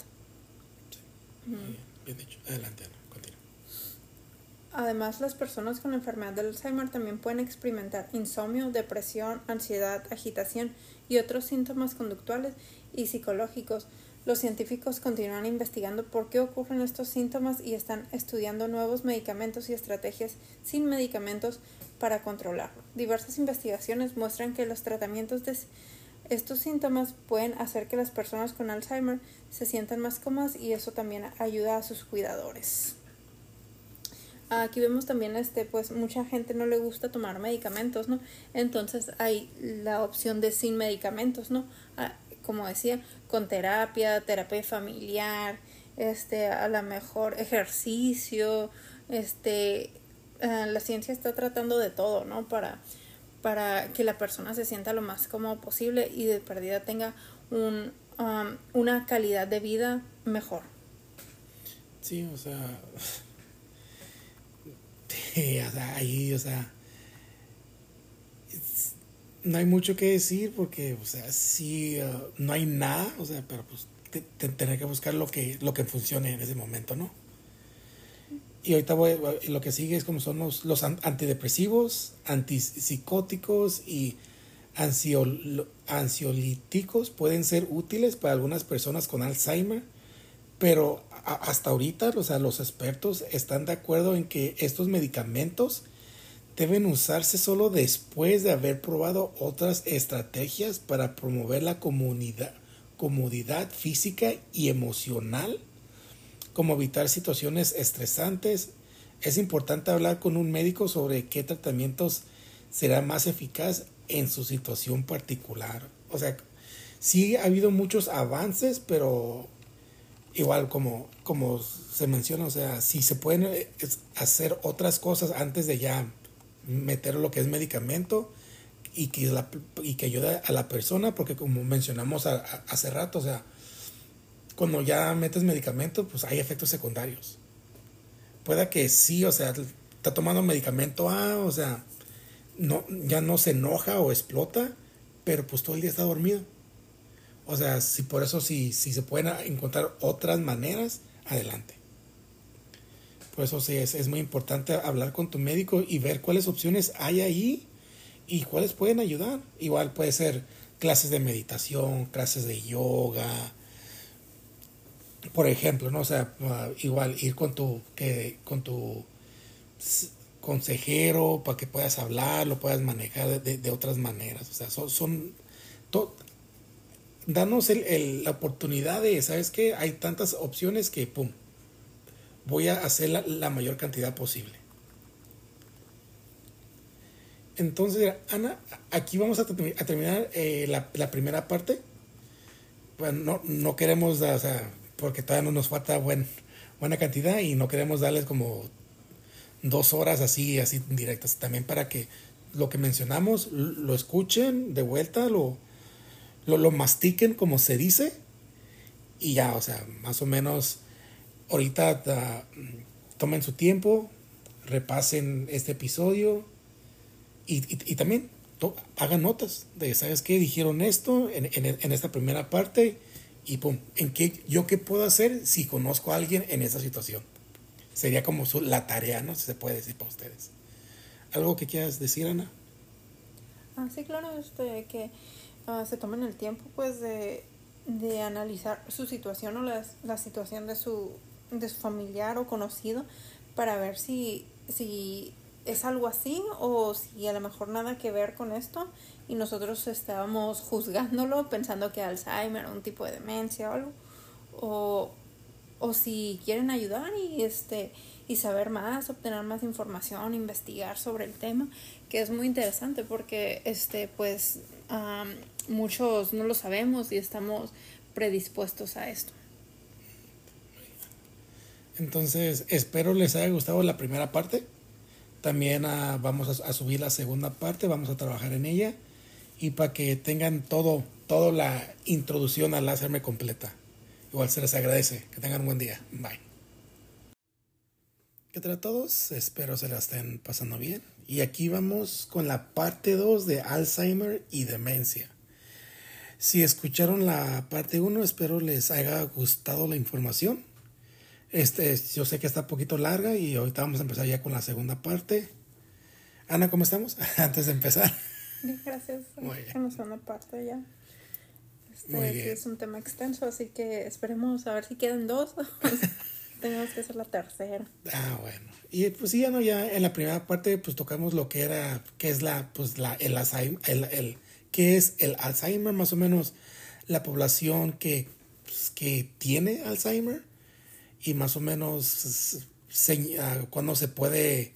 bien, dicho. Adelante, Ana. Continúa. Además, las personas con la enfermedad del Alzheimer también pueden experimentar insomnio, depresión, ansiedad, agitación y otros síntomas conductuales y psicológicos. Los científicos continúan investigando por qué ocurren estos síntomas y están estudiando nuevos medicamentos y estrategias sin medicamentos para controlarlo. Diversas investigaciones muestran que los tratamientos de estos síntomas pueden hacer que las personas con Alzheimer se sientan más cómodas y eso también ayuda a sus cuidadores. Aquí vemos también este pues mucha gente no le gusta tomar medicamentos, ¿no? Entonces hay la opción de sin medicamentos, ¿no? Como decía, con terapia, terapia familiar, este, a lo mejor ejercicio, este, eh, la ciencia está tratando de todo, ¿no? Para, para que la persona se sienta lo más cómodo posible y de perdida tenga un, um, una calidad de vida mejor. Sí, o sea, o sea ahí, o sea, no hay mucho que decir porque, o sea, sí, uh, no hay nada, o sea, pero pues tener que buscar lo que, lo que funcione en ese momento, ¿no? Y ahorita voy, lo que sigue es como son los, los antidepresivos, antipsicóticos y ansiolíticos pueden ser útiles para algunas personas con Alzheimer, pero hasta ahorita, o sea, los expertos están de acuerdo en que estos medicamentos deben usarse solo después de haber probado otras estrategias para promover la comunidad, comodidad física y emocional, como evitar situaciones estresantes. Es importante hablar con un médico sobre qué tratamientos será más eficaz en su situación particular. O sea, sí ha habido muchos avances, pero igual como, como se menciona, o sea, si se pueden eh, hacer otras cosas antes de ya meter lo que es medicamento y que, la, y que ayude a la persona, porque como mencionamos hace rato, o sea, cuando ya metes medicamento, pues hay efectos secundarios. Puede que sí, o sea, está tomando medicamento A, o sea, no, ya no se enoja o explota, pero pues todo el día está dormido. O sea, si por eso si, si se pueden encontrar otras maneras, adelante. Eso sí, es, es muy importante hablar con tu médico y ver cuáles opciones hay ahí y cuáles pueden ayudar. Igual puede ser clases de meditación, clases de yoga, por ejemplo, ¿no? O sea, ah, igual ir con tu, que, con tu consejero para que puedas hablar, lo puedas manejar de, otras maneras. O sea, son, son danos el, la oportunidad de, ¿sabes qué? Hay tantas opciones que, ¡pum! Voy a hacer la, mayor cantidad posible. Entonces, Ana, aquí vamos a, terminar eh, la, primera parte. Bueno, no, queremos, o sea, porque todavía no nos falta buen, buena cantidad y no queremos darles como dos horas así, así directas. También para que lo que mencionamos lo escuchen de vuelta, lo, lo, lo mastiquen como se dice y ya, o sea, más o menos ahorita ah, tomen su tiempo, repasen este episodio y, también hagan notas de, ¿sabes qué? Dijeron esto en, en, esta primera parte y pum, ¿en qué, yo qué puedo hacer si conozco a alguien en esa situación? Sería como su, la tarea, ¿no? Si se puede decir para ustedes. ¿Algo que quieras decir, Ana? Ah, sí, claro, este, que ah, se tomen el tiempo, pues, de, de analizar su situación o la, la situación de su, de su familiar o conocido para ver si, si es algo así o si a lo mejor nada que ver con esto y nosotros estábamos juzgándolo pensando que Alzheimer o un tipo de demencia o algo o, o si quieren ayudar y este y saber más, obtener más información, investigar sobre el tema, que es muy interesante porque este pues muchos no lo sabemos y estamos predispuestos a esto. Entonces, espero les haya gustado la primera parte. También ah, vamos a, subir la segunda parte, vamos a trabajar en ella y para que tengan todo, toda la introducción al hacerme completa. Igual se les agradece. Que tengan un buen día. Bye. ¿Qué tal a todos? Espero se la estén pasando bien. Y aquí vamos con la parte 2 de Alzheimer y demencia. Si escucharon la parte 1, espero les haya gustado la información. Este, yo sé que está un poquito larga y ahorita vamos a empezar ya con la segunda parte. Ana, ¿cómo estamos? Antes de empezar. Bien, gracias. Muy bien. En la segunda parte ya. Este es un tema extenso, así que esperemos a ver si quedan dos. Tenemos que hacer la tercera. Ah, bueno. Y pues sí, ya no, ya en la primera parte pues tocamos lo que era, que es la, pues la, el Alzheimer, el, el, qué es el Alzheimer, más o menos la población que, pues, que tiene Alzheimer y más o menos ah, cuando se puede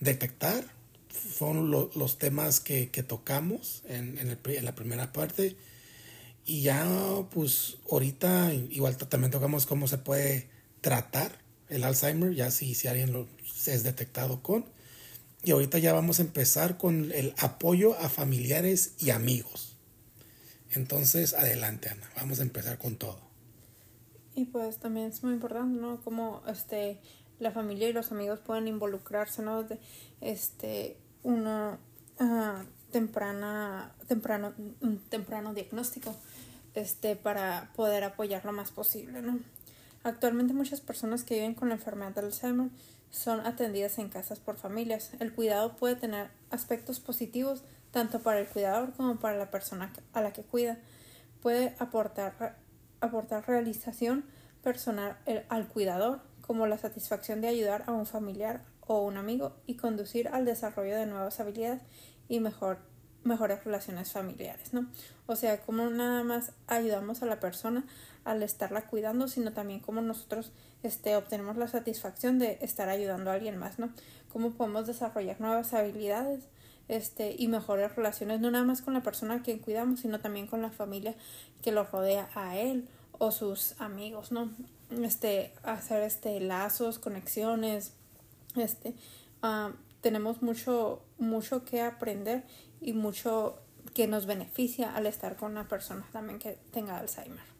detectar. Fueron los temas que, tocamos en, en, en, la primera parte. Y ya, pues, ahorita igual también tocamos cómo se puede tratar el Alzheimer, ya si, si alguien lo, es detectado con. Y ahorita ya vamos a empezar con el apoyo a familiares y amigos. Entonces, adelante, Ana. Vamos a empezar con todo. Y pues también es muy importante, ¿no? Como este, la familia y los amigos pueden involucrarse, ¿no? De, este, una uh, temprana, temprano, un temprano diagnóstico, este, para poder apoyar lo más posible, ¿no? Actualmente muchas personas que viven con la enfermedad de Alzheimer son atendidas en casas por familias. El cuidado puede tener aspectos positivos tanto para el cuidador como para la persona a la que cuida. Puede aportar aportar realización personal al cuidador, como la satisfacción de ayudar a un familiar o un amigo y conducir al desarrollo de nuevas habilidades y mejor, mejores relaciones familiares, ¿no? O sea, como nada más ayudamos a la persona al estarla cuidando, sino también como nosotros este, obtenemos la satisfacción de estar ayudando a alguien más, ¿no? Cómo podemos desarrollar nuevas habilidades este, y mejores relaciones, no nada más con la persona a quien cuidamos, sino también con la familia que lo rodea a él o sus amigos, ¿no? Este, hacer este lazos, conexiones, este, ah, tenemos mucho, mucho que aprender y mucho que nos beneficia al estar con una persona también que tenga Alzheimer.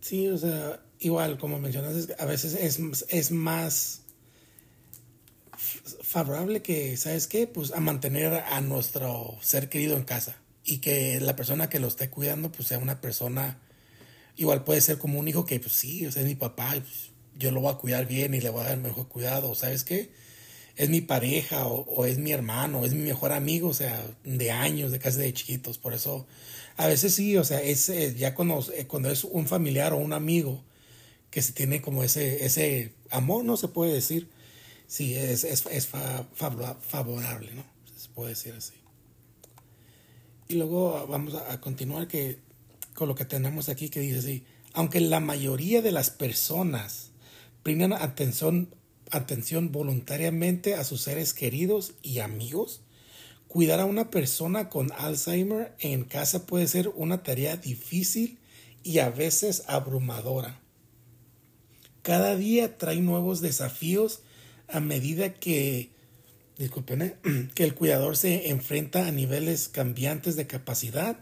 Sí, o sea, igual como mencionas, a veces es, es más favorable que, ¿sabes qué? Pues a mantener a nuestro ser querido en casa y que la persona que lo esté cuidando pues sea una persona, igual puede ser como un hijo que pues sí, o sea, es mi papá, pues, yo lo voy a cuidar bien y le voy a dar mejor cuidado, ¿sabes qué? Es mi pareja o, es mi hermano, es mi mejor amigo, o sea, de años, de casi de chiquitos, por eso a veces sí, o sea, es eh, ya cuando, eh, cuando es un familiar o un amigo que se tiene como ese, ese amor, no se puede decir, sí, es, es, es favorable, ¿no? Se puede decir así. Y luego vamos a, continuar que, con lo que tenemos aquí que dice así, aunque la mayoría de las personas brindan atención, atención voluntariamente a sus seres queridos y amigos, cuidar a una persona con Alzheimer en casa puede ser una tarea difícil y a veces abrumadora. Cada día trae nuevos desafíos a medida que, disculpen, ¿eh? que el cuidador se enfrenta a niveles cambiantes de capacidad,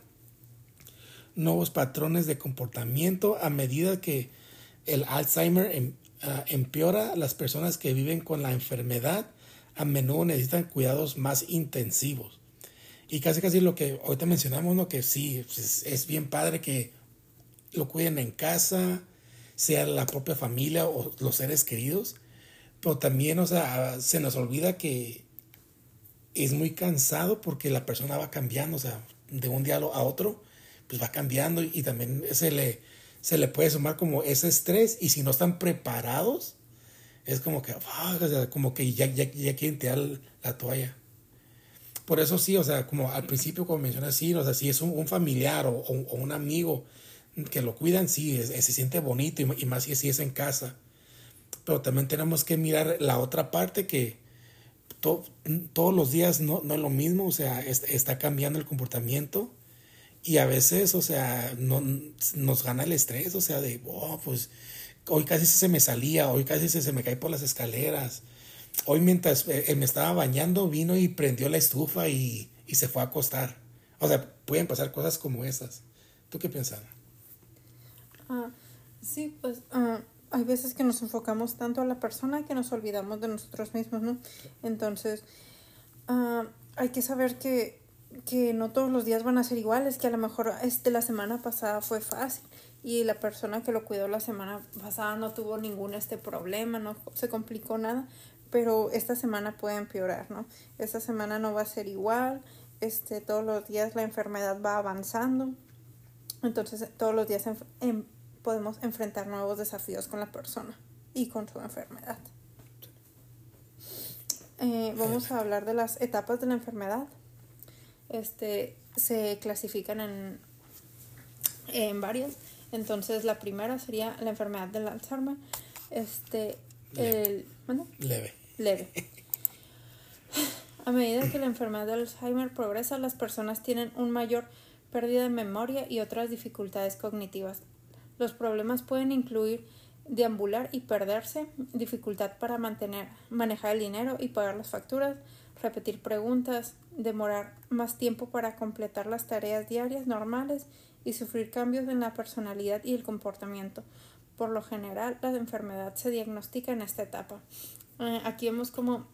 nuevos patrones de comportamiento a medida que el Alzheimer em, ah, empeora, las personas que viven con la enfermedad a menudo necesitan cuidados más intensivos. Y casi casi lo que ahorita mencionamos, ¿no? que sí, pues, es bien padre que lo cuiden en casa, sea la propia familia o los seres queridos, pero también, o sea, se nos olvida que es muy cansado porque la persona va cambiando, o sea, de un día a otro, pues va cambiando y también se le, se le puede sumar como ese estrés y si no están preparados, es como que, como que ya, ya, ya quieren tirar la toalla. Por eso sí, o sea, como al principio, como mencionas, sí, o sea, si es un, familiar o, un amigo que lo cuidan, sí, se siente bonito y, más si, es en casa. Pero también tenemos que mirar la otra parte que todos los días no, no, es lo mismo, o sea, está cambiando el comportamiento y a veces, o sea, no, nos gana el estrés, o sea, de, oh, pues hoy casi se me salía, hoy casi se, se me cae por las escaleras. Hoy mientras eh, me estaba bañando vino y prendió la estufa y, y, se fue a acostar. O sea, pueden pasar cosas como esas. ¿Tú qué piensas? Ah, sí, pues ah, hay veces que nos enfocamos tanto a la persona que nos olvidamos de nosotros mismos, ¿no? Entonces, ah, hay que saber que, que no todos los días van a ser iguales, que a lo mejor este, la semana pasada fue fácil y la persona que lo cuidó la semana pasada no tuvo ningún este problema, no se complicó nada, pero esta semana puede empeorar, ¿no? Esta semana no va a ser igual, este, todos los días la enfermedad va avanzando, entonces todos los días em, podemos enfrentar nuevos desafíos con la persona y con su enfermedad. Eh, vamos a hablar de las etapas de la enfermedad. Este se clasifican en, en varias. Entonces la primera sería la enfermedad del Alzheimer. Este, el, Leve. Leve. A medida que la enfermedad del Alzheimer progresa, las personas tienen un mayor pérdida de memoria y otras dificultades cognitivas. Los problemas pueden incluir deambular y perderse, dificultad para mantener, manejar el dinero y pagar las facturas, repetir preguntas, demorar más tiempo para completar las tareas diarias normales y sufrir cambios en la personalidad y el comportamiento. Por lo general, la enfermedad se diagnostica en esta etapa. Eh, aquí vemos como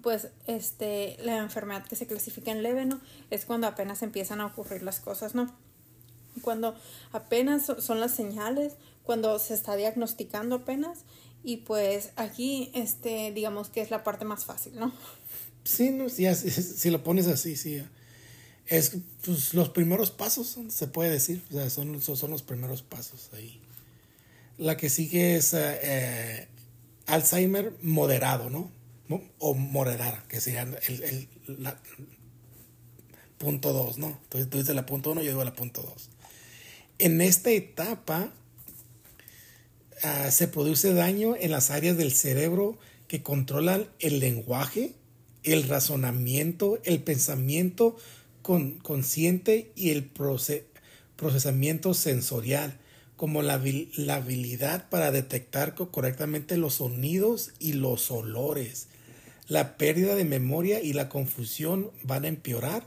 pues este la enfermedad que se clasifica en leve, ¿no? Es cuando apenas empiezan a ocurrir las cosas, ¿no? Cuando apenas son las señales, cuando se está diagnosticando apenas y pues aquí este digamos que es la parte más fácil, ¿no? Sí, no, si, si lo pones así, sí es pues, los primeros pasos, se puede decir, son, son los primeros pasos ahí. La que sigue es eh, eh, Alzheimer moderado, ¿no? O moderada, que sería el, el punto 2, ¿no? Entonces tú dices la punto 1, yo digo la punto 2. En esta etapa ah, se produce daño en las áreas del cerebro que controlan el lenguaje, el razonamiento, el pensamiento, con, consciente y el procesamiento sensorial, como la, habilidad para detectar correctamente los sonidos y los olores. La pérdida de memoria y la confusión van a empeorar.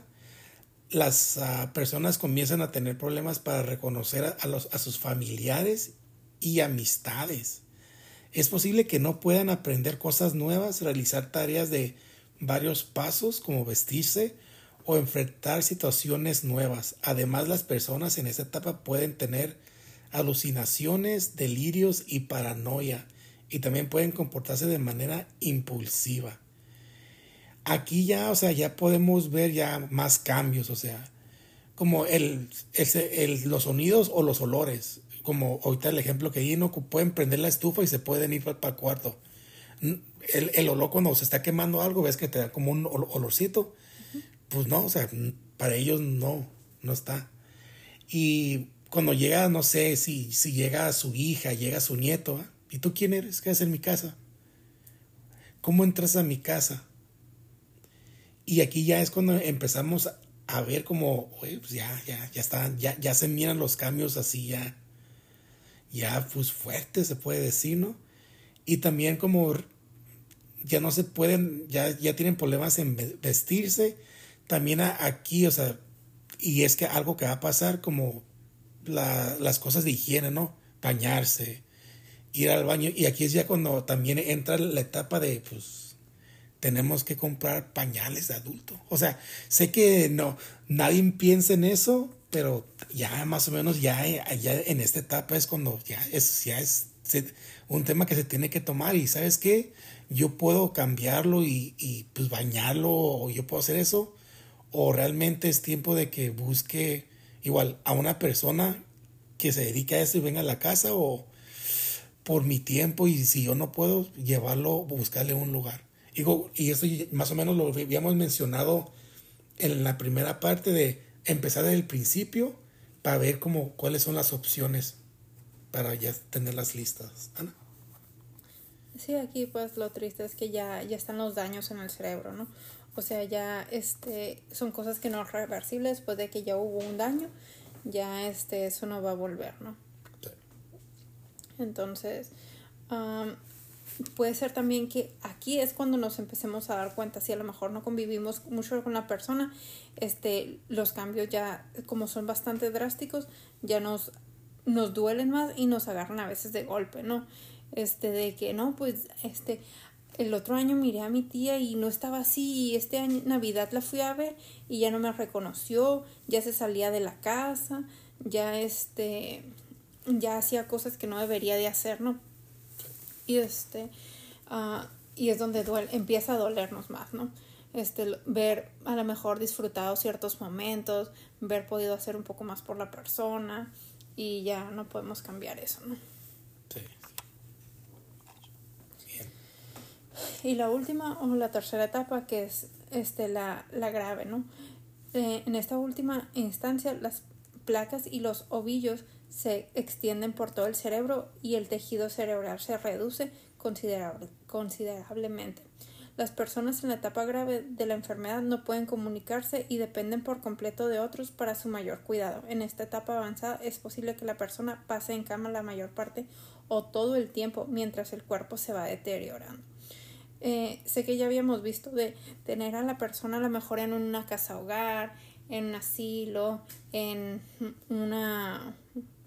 Las ah, personas comienzan a tener problemas para reconocer a sus familiares y amistades. Es posible que no puedan aprender cosas nuevas, realizar tareas de varios pasos como vestirse, o enfrentar situaciones nuevas. Además, las personas en esta etapa pueden tener alucinaciones, delirios y paranoia y también pueden comportarse de manera impulsiva. Aquí ya, o sea, ya podemos ver ya más cambios, o sea, como el, los sonidos o los olores, como ahorita el ejemplo que hay, no pueden prender la estufa y se pueden ir para, el cuarto. El, el olor cuando se está quemando algo, ves que te da como un olorcito pues no, o sea, para ellos no, no está. Y cuando llega, no sé, si, si llega su hija, llega su nieto. ¿y tú quién eres? ¿Qué haces en mi casa? ¿Cómo entras a mi casa? Y aquí ya es cuando empezamos a ver como, oye, pues ya, ya, ya están, ya, ya se miran los cambios así ya, ya pues fuertes se puede decir, ¿no? Y también como ya no se pueden, ya, ya tienen problemas en vestirse, también aquí, o sea, y es que algo que va a pasar como las cosas de higiene, ¿no? Bañarse, ir al baño. Y aquí es ya cuando también entra la etapa de, pues, tenemos que comprar pañales de adulto. O sea, sé que no, nadie piensa en eso, pero ya más o menos ya, ya en esta etapa es cuando ya es, ya es un tema que se tiene que tomar. Y sabes qué, yo puedo cambiarlo y, y pues bañarlo o yo puedo hacer eso o realmente es tiempo de que busque igual a una persona que se dedique a eso y venga a la casa o por mi tiempo y si yo no puedo llevarlo, buscarle un lugar. Digo, y eso más o menos lo habíamos mencionado en la primera parte de empezar desde el principio para ver cómo, cuáles son las opciones para ya tenerlas listas. Ana. Sí, aquí pues lo triste es que ya, ya están los daños en el cerebro, ¿no? O sea, ya este, son cosas que no son reversibles después de que ya hubo un daño, ya este, eso no va a volver, ¿no? Entonces, puede ser también que aquí es cuando nos empecemos a dar cuenta si a lo mejor no convivimos mucho con la persona, este, los cambios ya como son bastante drásticos, ya nos, nos duelen más y nos agarran a veces de golpe, ¿no? Este, de que no, pues, este, el otro año miré a mi tía y no estaba así, y este año Navidad la fui a ver y ya no me reconoció, ya se salía de la casa, ya este, ya hacía cosas que no debería de hacer, ¿no? Y este, uh, y es donde duele, empieza a dolernos más, ¿no? Este, ver a lo mejor disfrutado ciertos momentos, ver podido hacer un poco más por la persona y ya no podemos cambiar eso, ¿no? Sí. Bien. Y la última o la tercera etapa que es este, la, la grave, ¿no? Eh, en esta última instancia las placas y los ovillos se extienden por todo el cerebro y el tejido cerebral se reduce considerable, considerablemente. Las personas en la etapa grave de la enfermedad no pueden comunicarse y dependen por completo de otros para su mayor cuidado. En esta etapa avanzada es posible que la persona pase en cama la mayor parte o todo el tiempo mientras el cuerpo se va deteriorando. Eh, sé que ya habíamos visto de tener a la persona a lo mejor en una casa hogar, en un asilo, en una,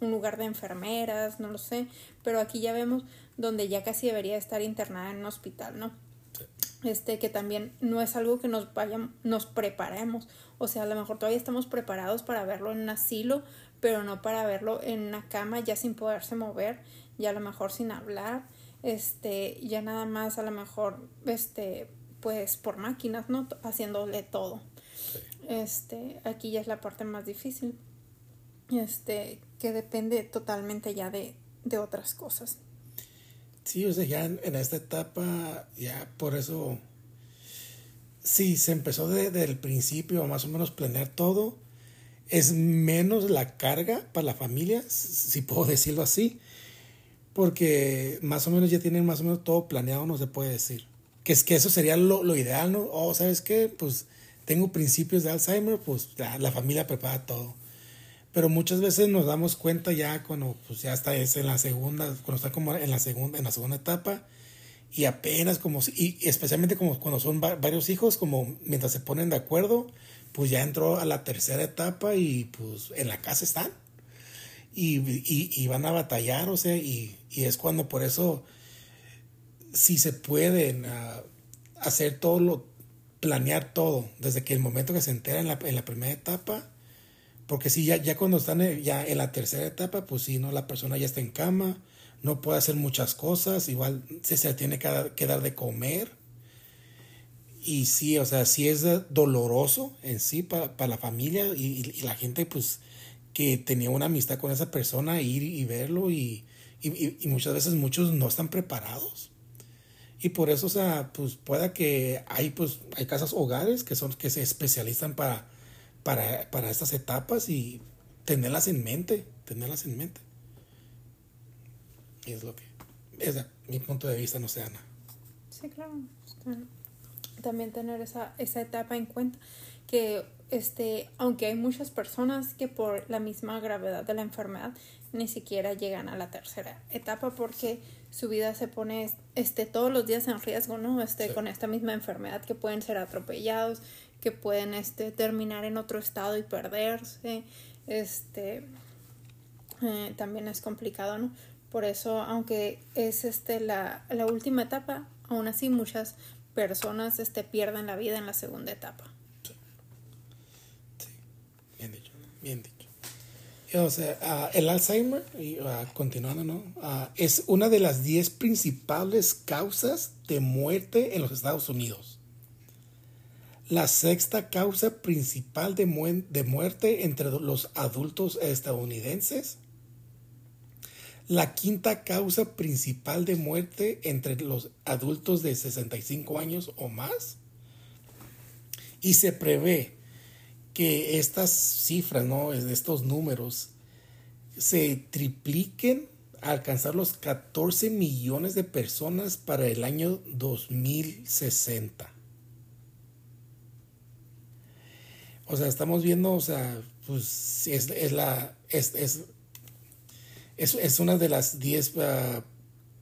un lugar de enfermeras, no lo sé, pero aquí ya vemos donde ya casi debería estar internada en un hospital, ¿no? Este, que también no es algo que nos vayan, nos preparemos. O sea, a lo mejor todavía estamos preparados para verlo en un asilo, pero no para verlo en una cama ya sin poderse mover, ya a lo mejor sin hablar, este, ya nada más a lo mejor, este, pues por máquinas, ¿no? Haciéndole todo. Este, aquí ya es la parte más difícil. Este, que depende totalmente ya de, de otras cosas. Sí, o sea, ya en, esta etapa, ya por eso, sí, se empezó desde el principio a más o menos planear todo. Es menos la carga para la familia, si puedo decirlo así, porque más o menos ya tienen más o menos todo planeado, no se puede decir. Que es que eso sería lo, lo ideal, ¿no? O, ¿sabes qué? Pues tengo principios de Alzheimer, pues la familia prepara todo. Pero muchas veces nos damos cuenta ya cuando pues ya está es en la segunda, cuando está como en la segunda, en la segunda etapa, y apenas como, y especialmente como cuando son varios hijos, como mientras se ponen de acuerdo, pues ya entró a la tercera etapa y pues en la casa están. Y, y, van a batallar, o sea, y, es cuando por eso, si se pueden uh, hacer todo lo, planear todo, desde que el momento que se entera en la, en la primera etapa, porque si ya, ya cuando están ya en la tercera etapa, pues si ¿no? La persona ya está en cama, no puede hacer muchas cosas, igual se, se tiene que dar, de comer. Y sí, o sea, sí es doloroso en sí para, la familia y, la gente, pues, que tenía una amistad con esa persona, ir y verlo y, y muchas veces muchos no están preparados. Y por eso, o sea, pues pueda que hay, pues, hay casas hogares que son, que se especializan para, para, para estas etapas y tenerlas en mente, tenerlas en mente. Es lo que, es mi punto de vista, no sé, Ana. Sí, claro. También tener esa, esa etapa en cuenta que este, aunque hay muchas personas que por la misma gravedad de la enfermedad ni siquiera llegan a la tercera etapa porque su vida se pone este todos los días en riesgo, ¿no? Este con esta misma enfermedad que pueden ser atropellados, que pueden este terminar en otro estado y perderse. Este eh, también es complicado, ¿no? Por eso, aunque es este la, la última etapa, aún así muchas personas este pierden la vida en la segunda etapa. Bien dicho, bien dicho. O sea, ah, el Alzheimer, y, uh, continuando, ¿no? Ah, es una de las 10 principales causas de muerte en los Estados Unidos. La sexta causa principal de, muerte entre los adultos estadounidenses. la quinta causa principal de muerte entre los adultos de 65 años o más. Y se prevé que estas cifras, ¿no? Estos números se tripliquen a alcanzar los 14 millones de personas para el año 2060. O sea, estamos viendo, o sea, pues es, es la, es, es, es, una de las 10 ah,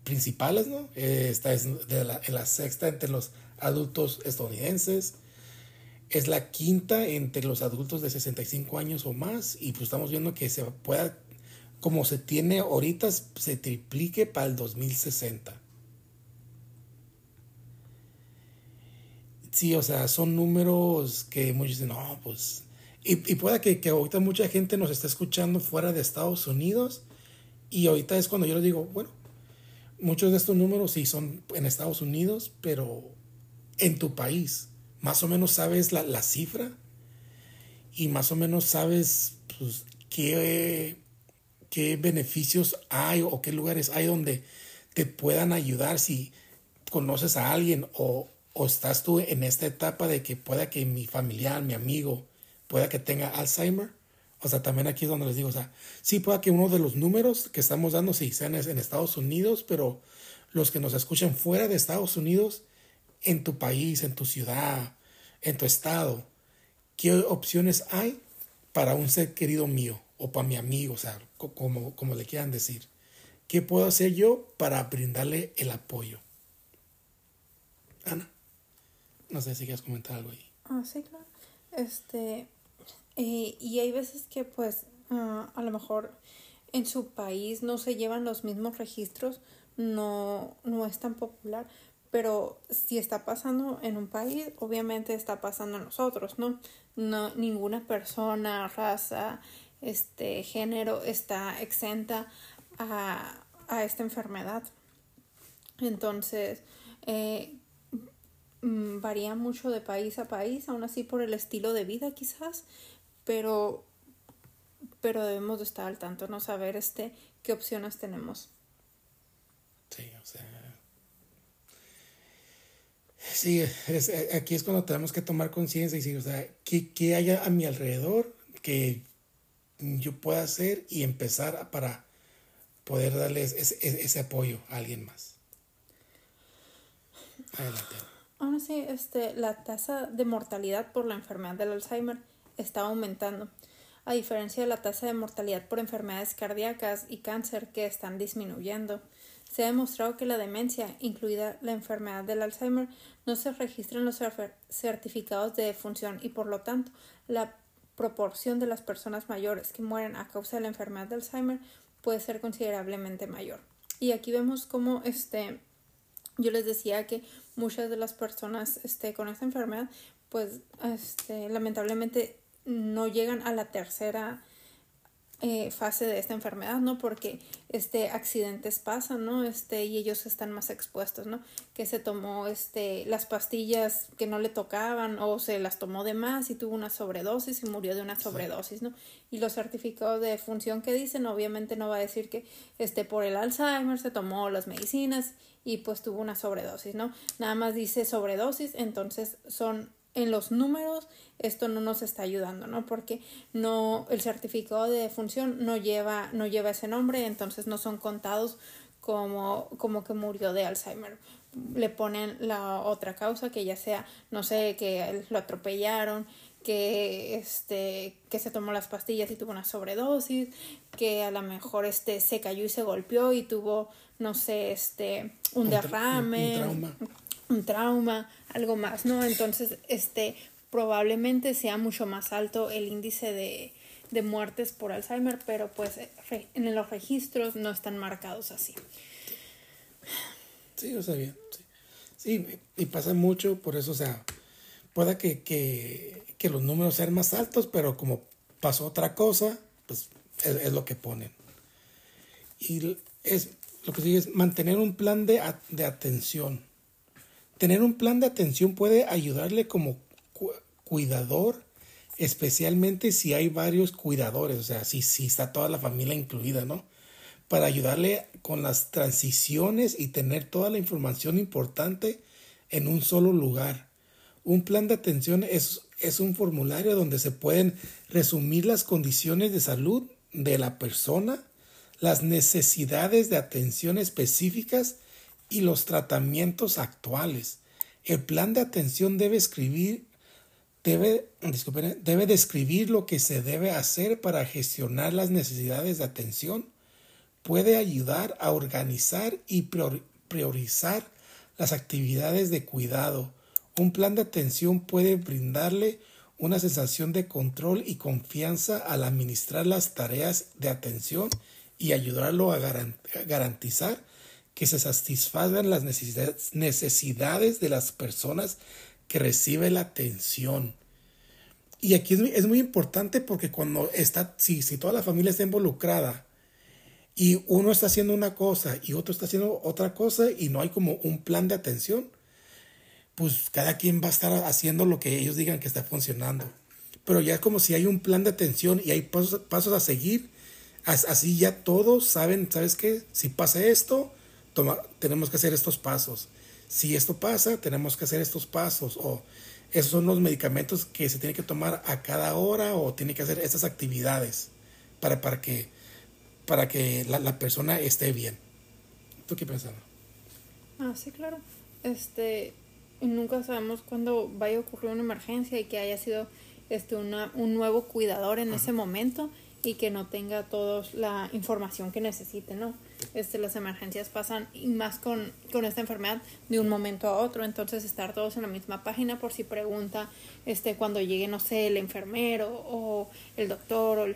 principales, ¿no? Esta es de la, la sexta entre los adultos estadounidenses es la quinta entre los adultos de 65 años o más y pues estamos viendo que se pueda, como se tiene ahorita, se triplique para el 2060. Sí, o sea, son números que muchos dicen, no, pues... Y, y pueda que, que ahorita mucha gente nos está escuchando fuera de Estados Unidos y ahorita es cuando yo les digo, bueno, muchos de estos números sí son en Estados Unidos, pero en tu país más o menos sabes la, cifra y más o menos sabes pues, qué, qué beneficios hay o qué lugares hay donde te puedan ayudar si conoces a alguien o, o estás tú en esta etapa de que pueda que mi familiar, mi amigo, pueda que tenga Alzheimer. O sea, también aquí es donde les digo, o sea, sí pueda que uno de los números que estamos dando, sí, sean en Estados Unidos, pero los que nos escuchan fuera de Estados Unidos, en tu país, en tu ciudad, en tu estado, qué opciones hay para un ser querido mío o para mi amigo, o sea, como, como le quieran decir. ¿Qué puedo hacer yo para brindarle el apoyo? Ana, no sé si quieres comentar algo ahí. Ah, sí, claro. Este, y hay veces que pues ah, a lo mejor en su país no se llevan los mismos registros, no, no es tan popular, pero si está pasando en un país, obviamente está pasando en nosotros, ¿no? No ninguna persona, raza, este género está exenta a, a esta enfermedad. Entonces, eh, mm, varía mucho de país a país, aún así por el estilo de vida quizás, pero, pero debemos de estar al tanto, no saber este qué opciones tenemos. Sí, o sea, Sí, aquí es cuando tenemos que tomar conciencia y decir, o sea, ¿qué, ¿qué, hay a mi alrededor que yo pueda hacer y empezar para poder darles ese, ese apoyo a alguien más? Adelante. Aún así, este, la tasa de mortalidad por la enfermedad del Alzheimer está aumentando, a diferencia de la tasa de mortalidad por enfermedades cardíacas y cáncer que están disminuyendo. Se ha demostrado que la demencia, incluida la enfermedad del Alzheimer, no se registra en los certificados de defunción y por lo tanto la proporción de las personas mayores que mueren a causa de la enfermedad de Alzheimer puede ser considerablemente mayor. Y aquí vemos cómo este yo les decía que muchas de las personas este, con esta enfermedad pues este, lamentablemente no llegan a la tercera eh, fase de esta enfermedad, ¿no? Porque este accidentes pasan, ¿no? Este, y ellos están más expuestos, ¿no? Que se tomó este las pastillas que no le tocaban o se las tomó de más y tuvo una sobredosis y murió de una sobredosis, ¿no? Y los certificados de función que dicen, obviamente no va a decir que este por el Alzheimer se tomó las medicinas y pues tuvo una sobredosis, ¿no? Nada más dice sobredosis, entonces son en los números esto no nos está ayudando, ¿no? Porque no el certificado de defunción no lleva no lleva ese nombre, entonces no son contados como como que murió de Alzheimer. Le ponen la otra causa que ya sea, no sé, que lo atropellaron, que este que se tomó las pastillas y tuvo una sobredosis, que a lo mejor este se cayó y se golpeó y tuvo no sé, este un, derrame, un trauma, algo más, ¿no? Entonces, este, probablemente sea mucho más alto el índice de, de muertes por Alzheimer, pero pues en los registros no están marcados así. Sí, o sea, bien, sí. Sí, y pasa mucho, por eso, o sea, pueda que, que, que los números sean más altos, pero como pasó otra cosa, pues es, es lo que ponen. Y es lo que sigue es mantener un plan de, de atención Tener un plan de atención puede ayudarle como cuidador, especialmente si hay varios cuidadores, o sea, si, si está toda la familia incluida, ¿no? para ayudarle con las transiciones y tener toda la información importante en un solo lugar. Un plan de atención es, es un formulario donde se pueden resumir las condiciones de salud de la persona, las necesidades de atención específicas y los tratamientos actuales. El plan de atención debe escribir debe, debe describir lo que se debe hacer para gestionar las necesidades de atención, puede ayudar a organizar y priorizar las actividades de cuidado. Un plan de atención puede brindarle una sensación de control y confianza al administrar las tareas de atención y ayudarlo a garantizar que se satisfagan las necesidades de las personas que reciben la atención. Y aquí es, muy importante porque cuando está, si, si toda la familia está involucrada y uno está haciendo una cosa y otro está haciendo otra cosa y no hay como un plan de atención, pues cada quien va a estar haciendo lo que ellos digan que está funcionando. Pero ya es como si hay un plan de atención y hay pasos, pasos a seguir, así ya todos saben, ¿sabes qué? Si pasa esto, tenemos que hacer estos pasos. Si esto pasa, tenemos que hacer estos pasos. O esos son los medicamentos que se tienen que tomar a cada hora o tiene que hacer estas actividades para, para que, para que la, persona esté bien. ¿Tú qué piensas? Ah, sí, claro. Este, nunca sabemos cuándo vaya a ocurrir una emergencia y que haya sido este, una, un nuevo cuidador en ese momento y que no tenga toda la información que necesite, ¿no? Este, las emergencias pasan y más con, con, esta enfermedad de un momento a otro, entonces estar todos en la misma página por si pregunta este, cuando llegue, no sé, el enfermero o el doctor o el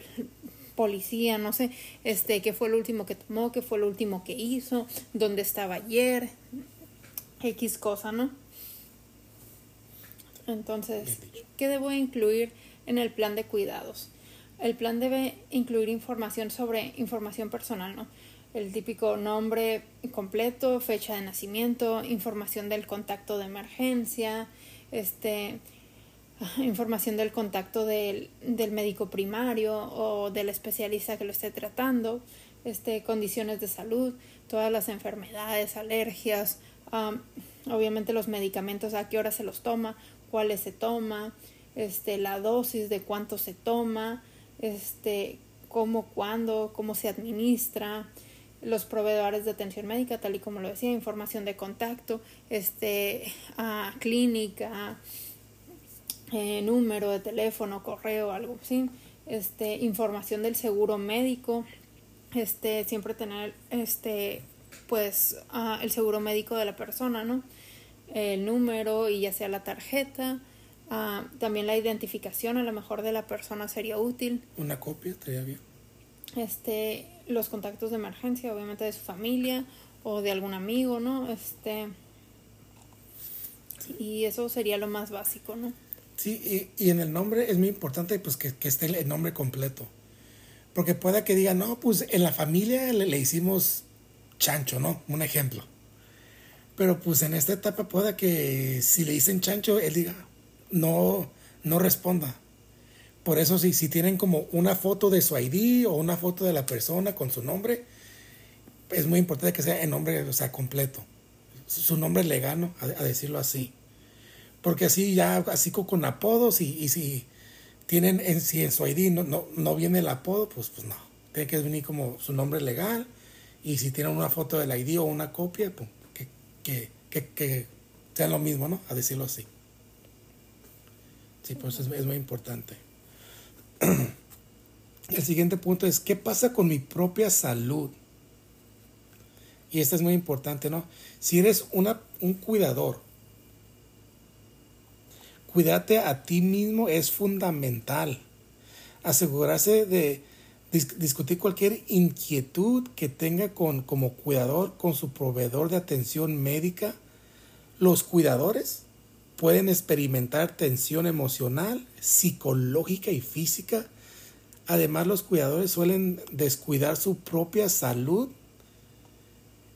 policía, no sé, este, qué fue el último que tomó, qué fue el último que hizo, dónde estaba ayer, X cosa, ¿no? Entonces, ¿qué debo incluir en el plan de cuidados? El plan debe incluir información sobre información personal, ¿no? El típico nombre completo, fecha de nacimiento, información del contacto de emergencia, este, información del contacto del, del médico primario o del especialista que lo esté tratando, este, condiciones de salud, todas las enfermedades, alergias, obviamente los medicamentos, a qué hora se los toma, cuáles se toma, este, la dosis de cuánto se toma, este, cómo, cuándo, cómo se administra, los proveedores de atención médica, tal y como lo decía, información de contacto, este, a clínica, eh, número de teléfono, correo, algo así, este, información del seguro médico, este, siempre tener, este, pues, el seguro médico de la persona, ¿no? El número y ya sea la tarjeta, Ah, también la identificación a lo mejor de la persona sería útil. Una copia estaría bien. Este, los contactos de emergencia, obviamente de su familia o de algún amigo, ¿no? Este, y eso sería lo más básico, ¿no? Sí, y, en el nombre es muy importante pues que, esté el nombre completo. Porque pueda que diga, no, pues en la familia le, le, hicimos chancho, ¿no? Un ejemplo. Pero pues en esta etapa pueda que si le dicen chancho, él diga, no, no responda. Por eso si, si tienen como una foto de su ID o una foto de la persona con su nombre, es muy importante que sea el nombre, o sea, completo. Su nombre legal, a, decirlo así. Porque así ya, así con, apodos y, si tienen en, si en su ID no, no, viene el apodo, pues, pues no. Tiene que venir como su nombre legal. Y si tienen una foto del ID o una copia, pues que, que, que, que sea lo mismo, ¿no? A decirlo así. Sí, pues es, es muy importante. El siguiente punto es, ¿qué pasa con mi propia salud? Y esto es muy importante, ¿no? Si eres una, un cuidador, cuidarte a ti mismo es fundamental. Asegurarse de discutir cualquier inquietud que tenga con, como cuidador con su proveedor de atención médica. Los cuidadores pueden experimentar tensión emocional, psicológica y física. Además, los cuidadores suelen descuidar su propia salud.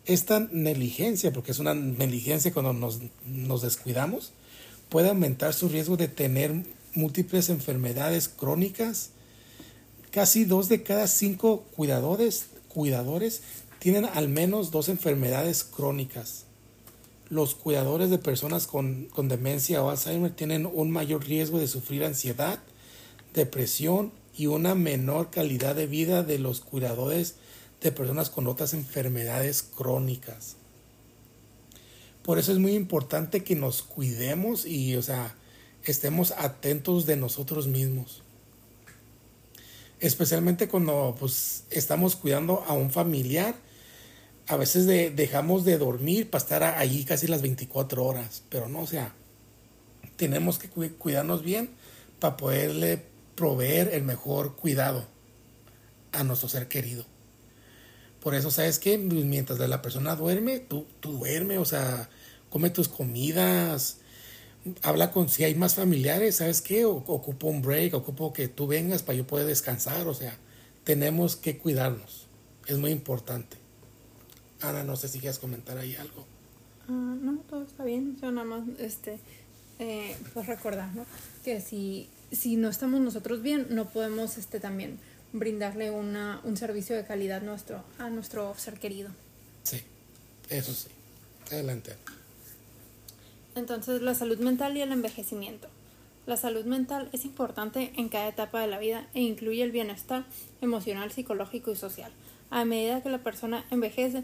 Esta negligencia, porque es una negligencia cuando nos, nos descuidamos, puede aumentar su riesgo de tener múltiples enfermedades crónicas. Casi dos de cada cinco cuidadores, cuidadores tienen al menos dos enfermedades crónicas. Los cuidadores de personas con, con demencia o Alzheimer tienen un mayor riesgo de sufrir ansiedad, depresión y una menor calidad de vida de los cuidadores de personas con otras enfermedades crónicas. Por eso es muy importante que nos cuidemos y, o sea, estemos atentos de nosotros mismos. Especialmente cuando pues, estamos cuidando a un familiar. A veces dejamos de dormir para estar allí casi las 24 horas. Pero no, o sea, tenemos que cuidarnos bien para poderle proveer el mejor cuidado a nuestro ser querido. Por eso, ¿sabes qué? Mientras la persona duerme, tú, tú duerme, o sea, come tus comidas, habla con si hay más familiares, ¿sabes qué? ocupo un break, ocupo que tú vengas para yo poder descansar, o sea, tenemos que cuidarnos, es muy importante. Ana, no sé si quieres comentar ahí algo. Ah, no, todo está bien, yo nada más, este, eh, pues recordar, ¿no? Que si, si no estamos nosotros bien, no podemos, este, también brindarle una, un servicio de calidad nuestro, a nuestro ser querido. Sí, eso sí. Adelante. Entonces, la salud mental y el envejecimiento. La salud mental es importante en cada etapa de la vida e incluye el bienestar emocional, psicológico y social. A medida que la persona envejece,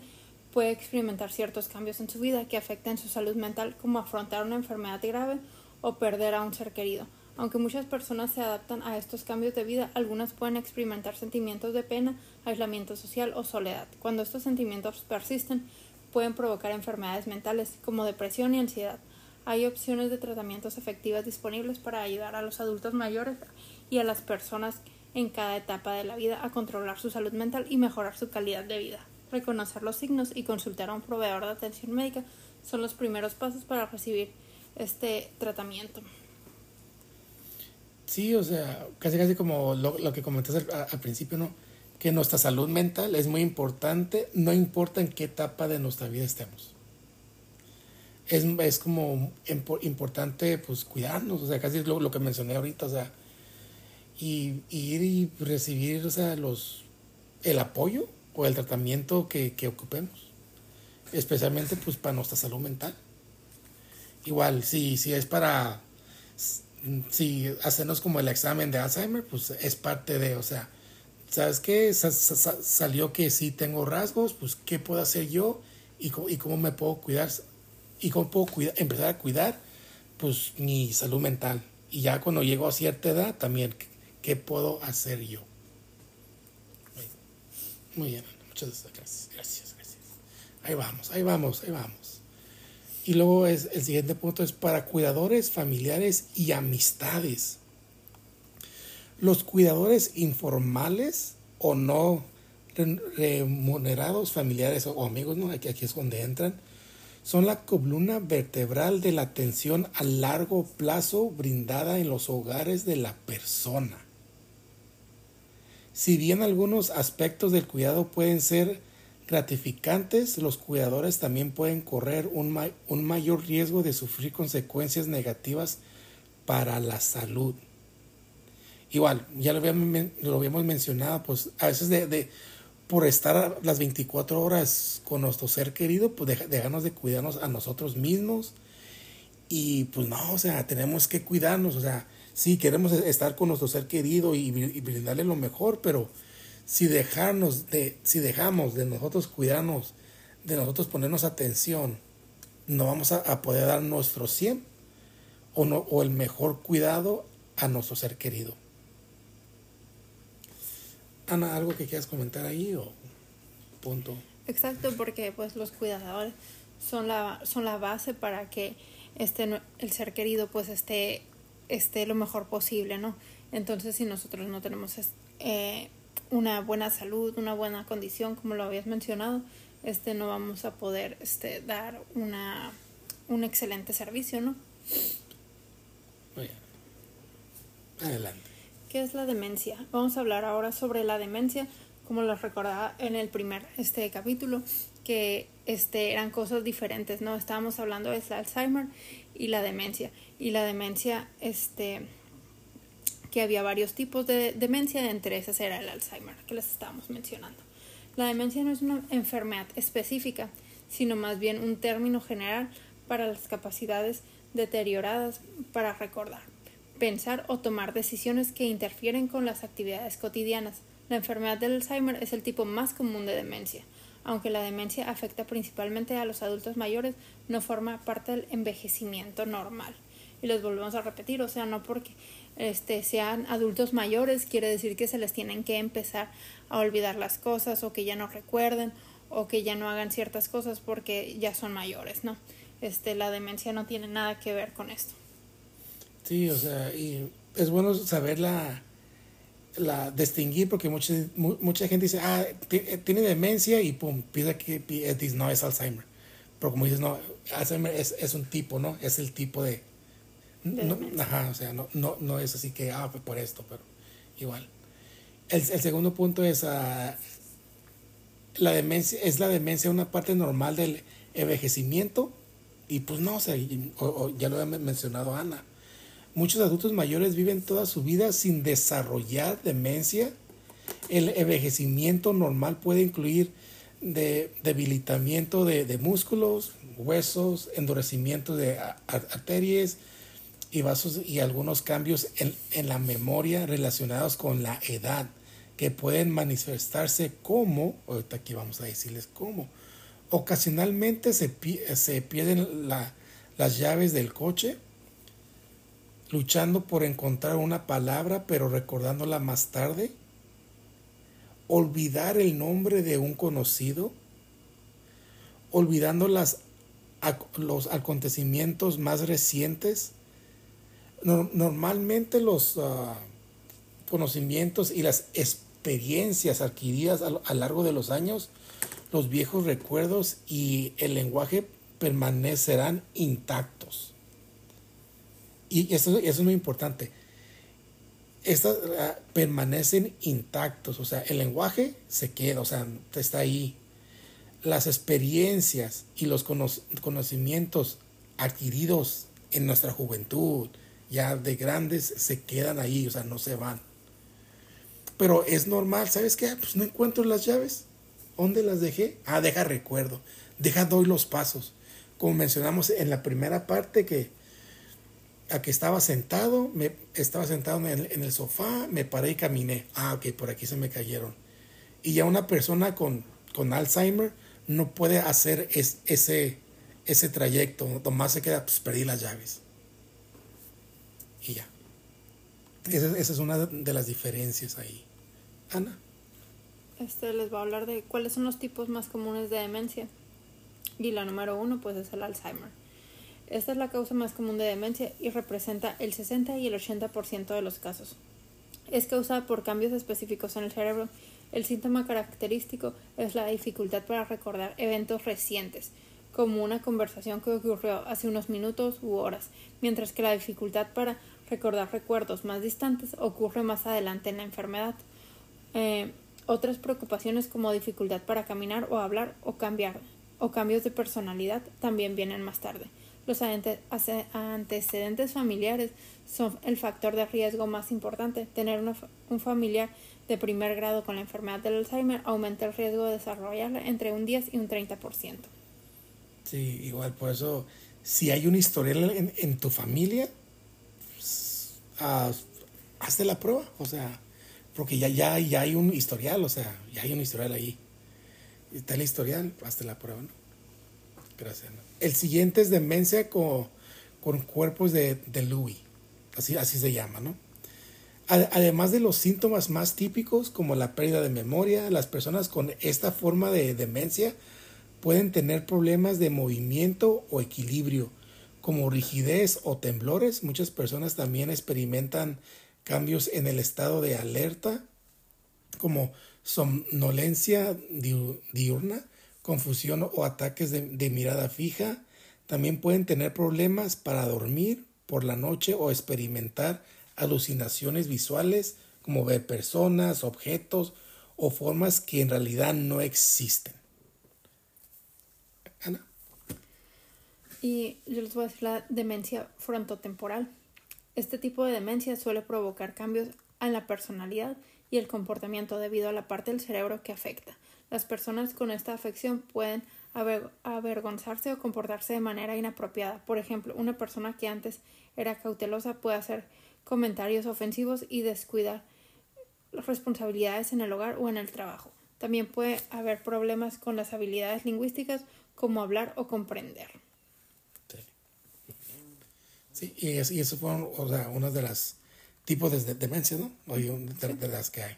puede experimentar ciertos cambios en su vida que afecten su salud mental, como afrontar una enfermedad grave o perder a un ser querido. Aunque muchas personas se adaptan a estos cambios de vida, algunas pueden experimentar sentimientos de pena, aislamiento social o soledad. Cuando estos sentimientos persisten, pueden provocar enfermedades mentales como depresión y ansiedad. Hay opciones de tratamientos efectivas disponibles para ayudar a los adultos mayores y a las personas en cada etapa de la vida a controlar su salud mental y mejorar su calidad de vida. Reconocer los signos y consultar a un proveedor de atención médica son los primeros pasos para recibir este tratamiento. Sí, o sea, casi casi como lo, que comentaste al, principio, ¿no? Que nuestra salud mental es muy importante, no importa en qué etapa de nuestra vida estemos es, es como importante pues cuidarnos, o sea, casi es lo, lo que mencioné ahorita, o sea, y, ir y recibir, o sea, los, el apoyo o el tratamiento que, que ocupemos, especialmente pues para nuestra salud mental. Igual, si, si es para, si hacernos como el examen de Alzheimer, pues es parte de, o sea, ¿sabes qué? salió que sí tengo rasgos, pues ¿qué puedo hacer yo? Y, y cómo me puedo cuidar y cómo puedo empezar a cuidar pues mi salud mental. Y ya cuando llego a cierta edad también, ¿qué puedo hacer yo? Muy bien, muchas gracias, gracias, gracias. Ahí vamos, ahí vamos, ahí vamos. Y luego es, el siguiente punto es para cuidadores familiares y amistades. Los cuidadores informales o no remunerados, familiares o amigos, ¿no? aquí, aquí es donde entran son la columna vertebral de la atención a largo plazo brindada en los hogares de la persona. Si bien algunos aspectos del cuidado pueden ser gratificantes, los cuidadores también pueden correr un, un mayor riesgo de sufrir consecuencias negativas para la salud. Igual, ya lo habíamos, lo habíamos mencionado, pues a veces de por estar las 24 horas con nuestro ser querido, pues dejarnos de cuidarnos a nosotros mismos. Y pues no, o sea, tenemos que cuidarnos, o sea, sí, queremos estar con nuestro ser querido y, brindarle lo mejor, pero si dejarnos de, si dejamos de nosotros cuidarnos, de nosotros ponernos atención, no vamos a, poder dar nuestro 100 o, no, o el mejor cuidado a nuestro ser querido. Ana, ¿algo que quieras comentar ahí o punto? Exacto, porque pues los cuidadores son la, son la base para que este, el ser querido pues esté, esté lo mejor posible, ¿no? Entonces si nosotros no tenemos eh, una buena salud, una buena condición, como lo habías mencionado, este, no vamos a poder este, dar una, un excelente servicio, ¿no? Muy bien. Adelante. ¿Qué es la demencia? Vamos a hablar ahora sobre la demencia, como lo recordaba en el primer este capítulo, que este, eran cosas diferentes, ¿no? Estábamos hablando de Alzheimer y la demencia. Y la demencia, este, que había varios tipos de demencia, entre esas era el Alzheimer, que les estábamos mencionando. La demencia no es una enfermedad específica, sino más bien un término general para las capacidades deterioradas para recordar, pensar o tomar decisiones que interfieren con las actividades cotidianas. La enfermedad del Alzheimer es el tipo más común de demencia. Aunque la demencia afecta principalmente a los adultos mayores, no forma parte del envejecimiento normal. Y les volvemos a repetir, o sea, no porque este, sean adultos mayores quiere decir que se les tienen que empezar a olvidar las cosas o que ya no recuerden o que ya no hagan ciertas cosas porque ya son mayores, ¿no? Este, la demencia no tiene nada que ver con esto. Sí, o sea, y es bueno saber la, distinguir porque mucha, mucha gente dice, ah, eh, tiene demencia y pum, piensa que no es Alzheimer. Pero como dices, no, Alzheimer es, es un tipo, ¿no? Es el tipo de... no, ajá, o sea, no, no, no es así que, ah, por esto, pero igual. El, el segundo punto es, uh, la demencia, es la demencia una parte normal del envejecimiento y pues no, o sea, ya lo ha mencionado Ana Muchos adultos mayores viven toda su vida sin desarrollar demencia. El envejecimiento normal puede incluir de debilitamiento de, músculos, huesos, endurecimiento de arterias y vasos y algunos cambios en, en, la memoria relacionados con la edad que pueden manifestarse como, ahorita aquí vamos a decirles cómo, ocasionalmente se, se pierden la, las llaves del coche luchando por encontrar una palabra pero recordándola más tarde, olvidar el nombre de un conocido, olvidando las, los acontecimientos más recientes. Normalmente los ah, conocimientos y las experiencias adquiridas a lo largo de los años, los viejos recuerdos y el lenguaje permanecerán intactos y eso, es muy importante. Estas ah, permanecen intactos, o sea, el lenguaje se queda, o sea, está ahí. Las experiencias y los conocimientos adquiridos en nuestra juventud, ya de grandes, se quedan ahí, o sea, no se van. Pero es normal, ¿sabes qué? Pues no encuentro las llaves. ¿Dónde las dejé? Ah, deja recuerdo, deja doy los pasos. Como mencionamos en la primera parte que a que estaba sentado, me estaba sentado en el, en el, sofá, me paré y caminé. Ah, ok, por aquí se me cayeron. Y ya una persona con, con Alzheimer no puede hacer ese, ese trayecto, nomás se queda, pues perdí las llaves. Y ya. Esa, esa es una de las diferencias ahí. Ana. Este les va a hablar de cuáles son los tipos más comunes de demencia. Y la número uno, pues es el Alzheimer. Esta es la causa más común de demencia y representa el 60 y el 80% de los casos. Es causada por cambios específicos en el cerebro. El síntoma característico es la dificultad para recordar eventos recientes, como una conversación que ocurrió hace unos minutos u horas, mientras que la dificultad para recordar recuerdos más distantes ocurre más adelante en la enfermedad. Eh, otras preocupaciones como dificultad para caminar o hablar o cambiar o cambios de personalidad también vienen más tarde. Los antecedentes familiares son el factor de riesgo más importante. Tener un familiar de primer grado con la enfermedad del Alzheimer aumenta el riesgo de desarrollarla entre un 10 y un 30%. Sí, igual por eso, si hay un historial en, tu familia, pues, hazte la prueba, o sea, porque ya, ya, ya hay un historial, o sea, ya hay un historial ahí. Está el historial, hazte la prueba, ¿no? Gracias. El siguiente es demencia con, con cuerpos de, de Lewy, así, así se llama, ¿no? Además de los síntomas más típicos como la pérdida de memoria, las personas con esta forma de demencia pueden tener problemas de movimiento o equilibrio, como rigidez o temblores. Muchas personas también experimentan cambios en el estado de alerta, como somnolencia diurna, confusión o ataques de, mirada fija. También pueden tener problemas para dormir por la noche o experimentar alucinaciones visuales como ver personas, objetos o formas que en realidad no existen. Y yo les voy a decir la demencia frontotemporal. Este tipo de demencia suele provocar cambios en la personalidad y el comportamiento debido a la parte del cerebro que afecta Las personas con esta afección pueden avergonzarse o comportarse de manera inapropiada. Por ejemplo, una persona que antes era cautelosa puede hacer comentarios ofensivos y descuidar las responsabilidades en el hogar o en el trabajo. También puede haber problemas con las habilidades lingüísticas como hablar o comprender. Sí, y, eso fueron o sea, unas de las tipos de demencia, ¿no? de, de las que hay.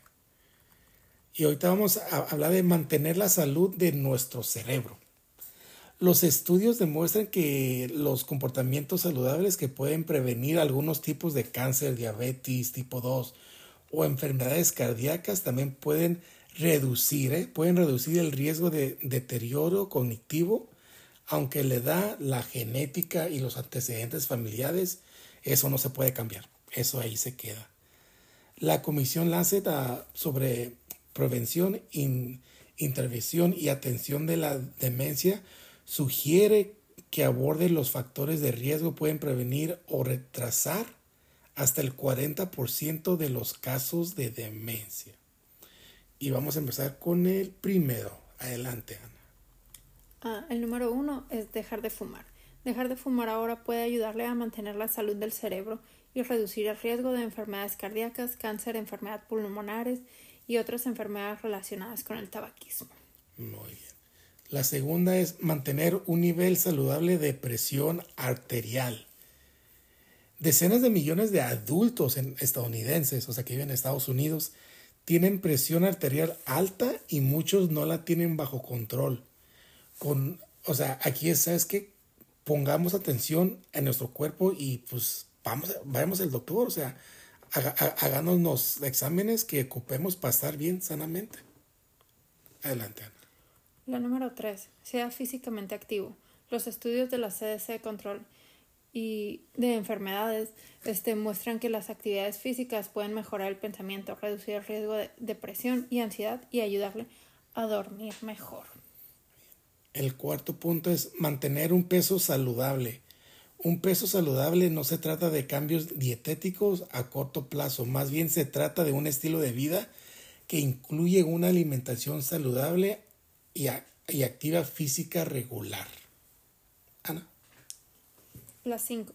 Y ahorita vamos a hablar de mantener la salud de nuestro cerebro. Los estudios demuestran que los comportamientos saludables que pueden prevenir algunos tipos de cáncer, diabetes tipo 2 o enfermedades cardíacas también pueden reducir, ¿eh? pueden reducir el riesgo de deterioro cognitivo, aunque la edad, la genética y los antecedentes familiares, eso no se puede cambiar, eso ahí se queda. La Comisión Lancet ah, sobre prevención, intervención y atención de la demencia sugiere que aborde los factores de riesgo pueden prevenir o retrasar hasta el 40% de los casos de demencia. Y vamos a empezar con el primero. Adelante. Ah, el número uno es dejar de fumar. Dejar de fumar ahora puede ayudarle a mantener la salud del cerebro y reducir el riesgo de enfermedades cardíacas, cáncer, enfermedades pulmonares y otras enfermedades relacionadas con el tabaquismo. Muy bien. La segunda es mantener un nivel saludable de presión arterial. Decenas de millones de adultos estadounidenses, o sea, que viven en Estados Unidos, tienen presión arterial alta y muchos no la tienen bajo control. Con, o sea, aquí es, ¿sabes? Pongamos atención en nuestro cuerpo y pues vamos, vayamos al doctor, o sea, háganos exámenes que ocupemos para estar bien sanamente. Adelante, Ana. La número 3. Sea físicamente activo. Los estudios de la CDC Control y de enfermedades este, muestran que las actividades físicas pueden mejorar el pensamiento, reducir el riesgo de depresión y ansiedad y ayudarle a dormir mejor. El cuarto punto es mantener un peso saludable. Un peso saludable no se trata de cambios dietéticos a corto plazo, más bien se trata de un estilo de vida que incluye una alimentación saludable y, activa física regular. Ana. Las 5.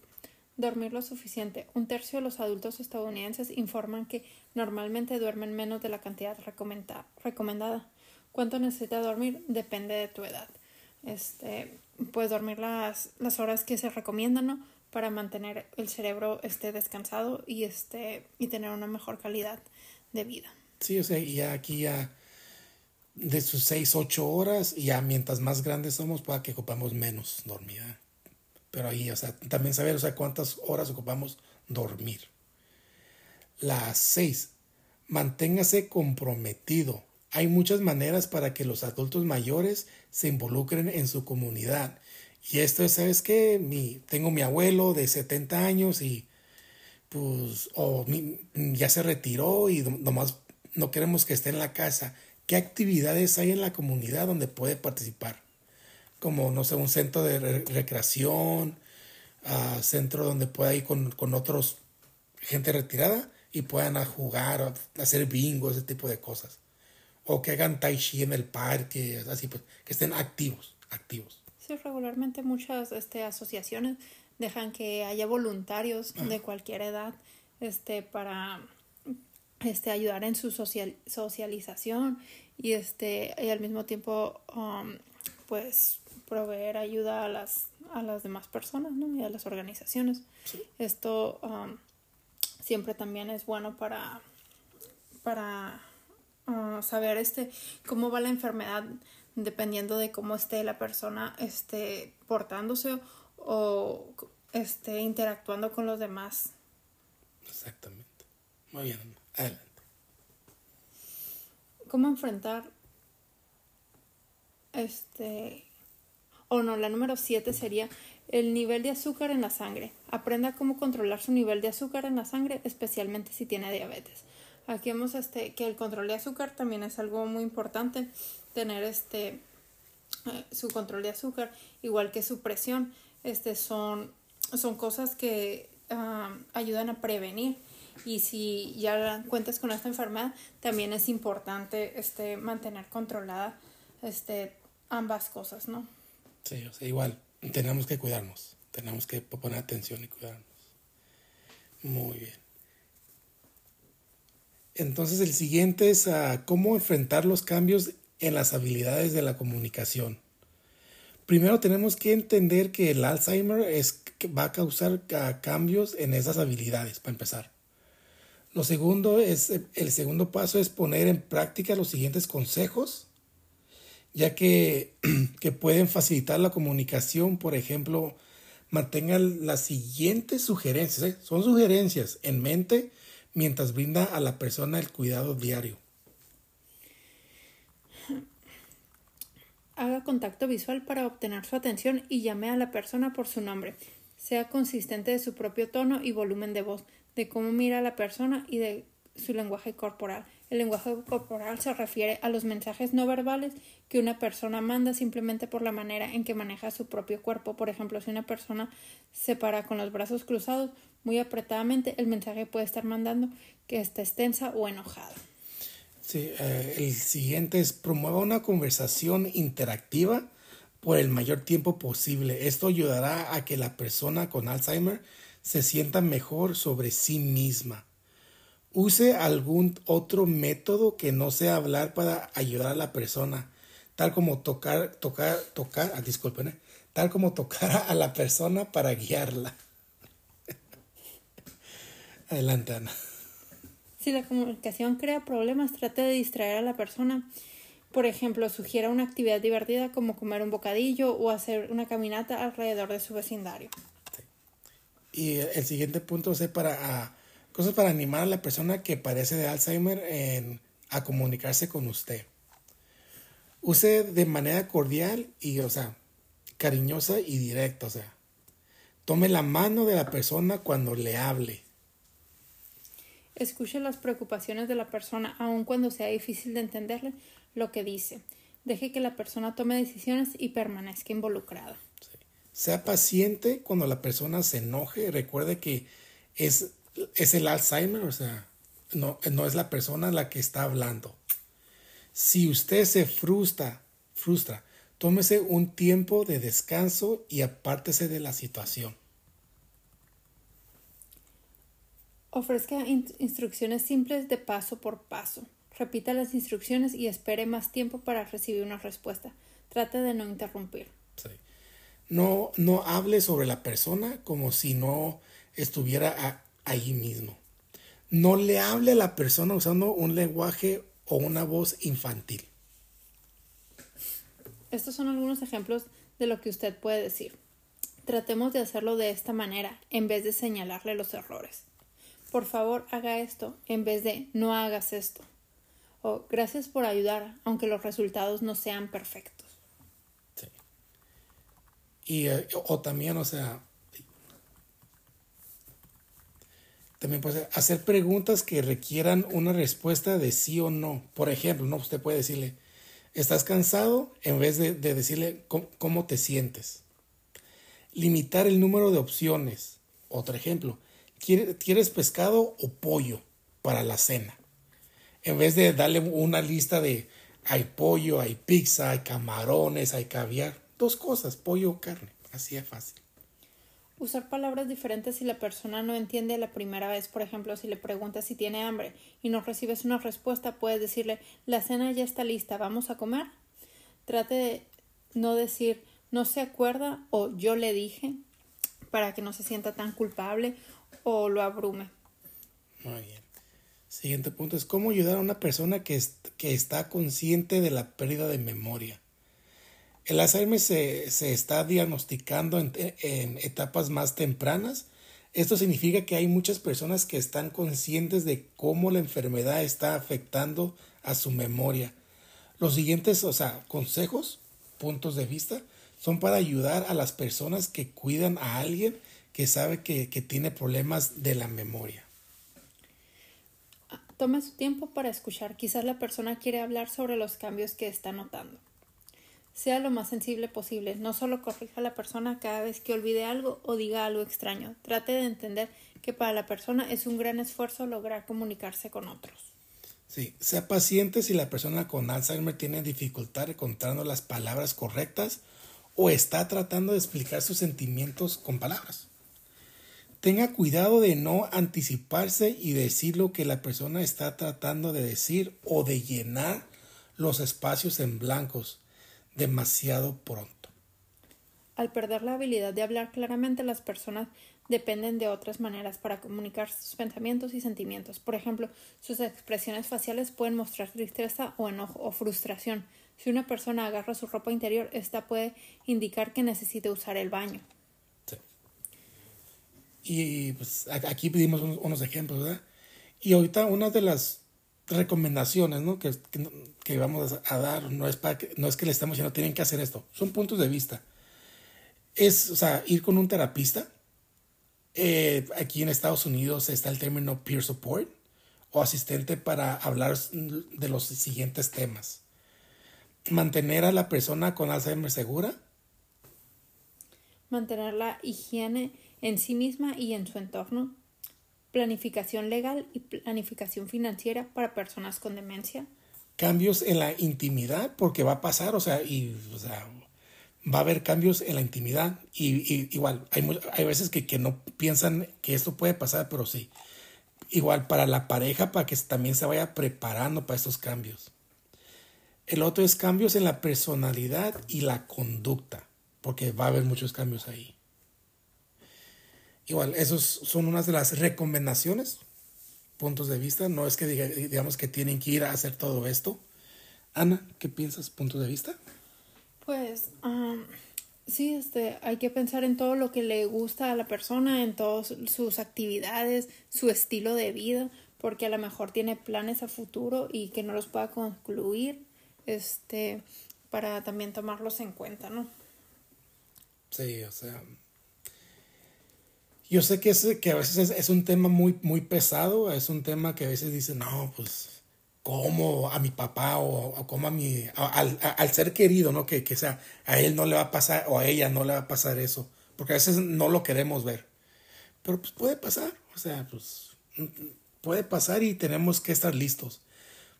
Dormir lo suficiente. Un tercio de los adultos estadounidenses informan que normalmente duermen menos de la cantidad recomendada. ¿Cuánto necesita dormir? Depende de tu edad. Este, puedes dormir las, las horas que se recomiendan, ¿no? Para mantener el cerebro este, descansado y, este, y tener una mejor calidad de vida. Sí, o sea, ya aquí ya de sus 6, 8 horas, ya mientras más grandes somos, para que ocupamos menos dormida. Pero ahí, o sea, también saber, o sea, cuántas horas ocupamos dormir. Las 6. Manténgase comprometido hay muchas maneras para que los adultos mayores se involucren en su comunidad. Y esto es, ¿sabes qué? Mi, tengo mi abuelo de 70 años y pues o ya se retiró y nomás no queremos que esté en la casa. ¿Qué actividades hay en la comunidad donde puede participar? Como, no sé, un centro de recreación, uh, centro donde pueda ir con, con otros gente retirada y puedan jugar, hacer bingo, ese tipo de cosas o que hagan tai chi en el parque, así pues, que estén activos, activos. Sí, regularmente muchas este, asociaciones dejan que haya voluntarios de ah. cualquier edad este, para este, ayudar en su social, socialización y, este, y al mismo tiempo um, pues proveer ayuda a las, a las demás personas ¿no? y a las organizaciones. Esto um, siempre también es bueno para, para saber este cómo va la enfermedad dependiendo de cómo esté la persona este portándose o esté interactuando con los demás. Exactamente. Muy bien, adelante. ¿Cómo enfrentar este o no, la número 7 sería el nivel de azúcar en la sangre. Aprenda cómo controlar su nivel de azúcar en la sangre, especialmente si tiene diabetes. Aquí vemos este, que el control de azúcar también es algo muy importante, tener este, eh, su control de azúcar, igual que su presión, este, son, son cosas que ah, ayudan a prevenir y si ya cuentas con esta enfermedad también es importante este, mantener controlada este, ambas cosas, ¿no? Sí, o sea, igual, tenemos que cuidarnos, tenemos que poner atención y cuidarnos. Muy bien. Entonces el siguiente es ah, cómo enfrentar los cambios en las habilidades de la comunicación. Primero tenemos que entender que el Alzheimer es, va a causar ah, cambios en esas habilidades, para empezar. Lo segundo es, el segundo paso es poner en práctica los siguientes consejos, ya que, que pueden facilitar la comunicación. Por ejemplo, mantengan las siguientes sugerencias, ¿eh? son sugerencias en mente mientras brinda a la persona el cuidado diario. Haga contacto visual para obtener su atención y llame a la persona por su nombre. Sea consistente de su propio tono y volumen de voz, de cómo mira a la persona y de su lenguaje corporal. El lenguaje corporal se refiere a los mensajes no verbales que una persona manda simplemente por la manera en que maneja su propio cuerpo. Por ejemplo, si una persona se para con los brazos cruzados muy apretadamente, el mensaje puede estar mandando que está extensa o enojada. Sí, eh, el siguiente es promueva una conversación interactiva por el mayor tiempo posible. Esto ayudará a que la persona con Alzheimer se sienta mejor sobre sí misma. Use algún otro método que no sea hablar para ayudar a la persona, tal como tocar, tocar, tocar, ah, disculpen, tal como tocar a la persona para guiarla. Adelante, Ana. Si la comunicación crea problemas, trate de distraer a la persona. Por ejemplo, sugiera una actividad divertida como comer un bocadillo o hacer una caminata alrededor de su vecindario. Y el siguiente punto es para ah, cosas para animar a la persona que padece de Alzheimer en, a comunicarse con usted. Use de manera cordial y, o sea, cariñosa y directa, o sea, tome la mano de la persona cuando le hable. Escuche las preocupaciones de la persona, aun cuando sea difícil de entenderle lo que dice. Deje que la persona tome decisiones y permanezca involucrada. Sea paciente cuando la persona se enoje. Recuerde que es, es el Alzheimer, o sea, no, no es la persona la que está hablando. Si usted se frustra, frustra, tómese un tiempo de descanso y apártese de la situación. Ofrezca instrucciones simples de paso por paso. Repita las instrucciones y espere más tiempo para recibir una respuesta. Trate de no interrumpir. No, no hable sobre la persona como si no estuviera ahí mismo. No le hable a la persona usando un lenguaje o una voz infantil. Estos son algunos ejemplos de lo que usted puede decir. Tratemos de hacerlo de esta manera en vez de señalarle los errores por favor haga esto en vez de no hagas esto. O gracias por ayudar, aunque los resultados no sean perfectos. Sí. Y, eh, o también, o sea, también puede hacer preguntas que requieran una respuesta de sí o no. Por ejemplo, no, usted puede decirle, ¿estás cansado? En vez de, decirle cómo te sientes. Limitar el número de opciones. Otro ejemplo, ¿quieres pescado o pollo para la cena? En vez de darle una lista de hay pollo, hay pizza, hay camarones, hay caviar, dos cosas, pollo o carne, así es fácil. Usar palabras diferentes si la persona no entiende la primera vez, por ejemplo, si le preguntas si tiene hambre y no recibes una respuesta, puedes decirle la cena ya está lista, ¿vamos a comer? Trate de no decir no se acuerda o yo le dije para que no se sienta tan culpable o lo abrume. Muy bien. Siguiente punto es cómo ayudar a una persona que, que está consciente de la pérdida de memoria. El Alzheimer se, se está diagnosticando en, en, etapas más tempranas. Esto significa que hay muchas personas que están conscientes de cómo la enfermedad está afectando a su memoria. Los siguientes, o sea, consejos, puntos de vista, son para ayudar a las personas que cuidan a alguien que sabe que, tiene problemas de la memoria. Tome su tiempo para escuchar. Quizás la persona quiere hablar sobre los cambios que está notando. Sea lo más sensible posible. No solo corrija a la persona cada vez que olvide algo o diga algo extraño. Trate de entender que para la persona es un gran esfuerzo lograr comunicarse con otros. Sí, sea paciente si la persona con Alzheimer tiene dificultad encontrando las palabras correctas o está tratando de explicar sus sentimientos con palabras. Tenga cuidado de no anticiparse y decir lo que la persona está tratando de decir o de llenar los espacios en blancos demasiado pronto. Al perder la habilidad de hablar claramente, las personas dependen de otras maneras para comunicar sus pensamientos y sentimientos. Por ejemplo, sus expresiones faciales pueden mostrar tristeza o enojo o frustración. Si una persona agarra su ropa interior, esta puede indicar que necesite usar el baño. Y pues aquí pedimos unos ejemplos, ¿verdad? Y ahorita una de las recomendaciones ¿no? que, que, vamos a dar no es, para que, no es que le estamos diciendo tienen que hacer esto, son puntos de vista. Es, o sea, ir con un terapista eh, aquí en Estados Unidos está el término peer support o asistente para hablar de los siguientes temas. Mantener a la persona con Alzheimer segura. Mantener la higiene en sí misma y en su entorno. Planificación legal y planificación financiera para personas con demencia. Cambios en la intimidad, porque va a pasar, o sea, y, va a haber cambios en la intimidad. Y, igual, hay, hay veces que, que, no piensan que esto puede pasar, pero sí. Igual para la pareja, para que también se vaya preparando para estos cambios. El otro es cambios en la personalidad y la conducta, porque va a haber muchos cambios ahí. Igual, esos son unas de las recomendaciones, puntos de vista. No es que digamos que tienen que ir a hacer todo esto. Ana, ¿qué piensas? ¿Puntos de vista? Pues sí, este, hay que pensar en todo lo que le gusta a la persona, en todas sus actividades, su estilo de vida, porque a lo mejor tiene planes a futuro y que no los pueda concluir, este, para también tomarlos en cuenta, ¿no? Sí, o sea, yo sé que, es, que a veces es, un tema muy, muy pesado, es un tema que a veces dicen, no, pues como a mi papá o, como a mi, al, al, ser querido, ¿no? Que, que sea, a él no le va a pasar o a ella no le va a pasar eso, porque a veces no lo queremos ver. Pero pues puede pasar, o sea, pues puede pasar y tenemos que estar listos.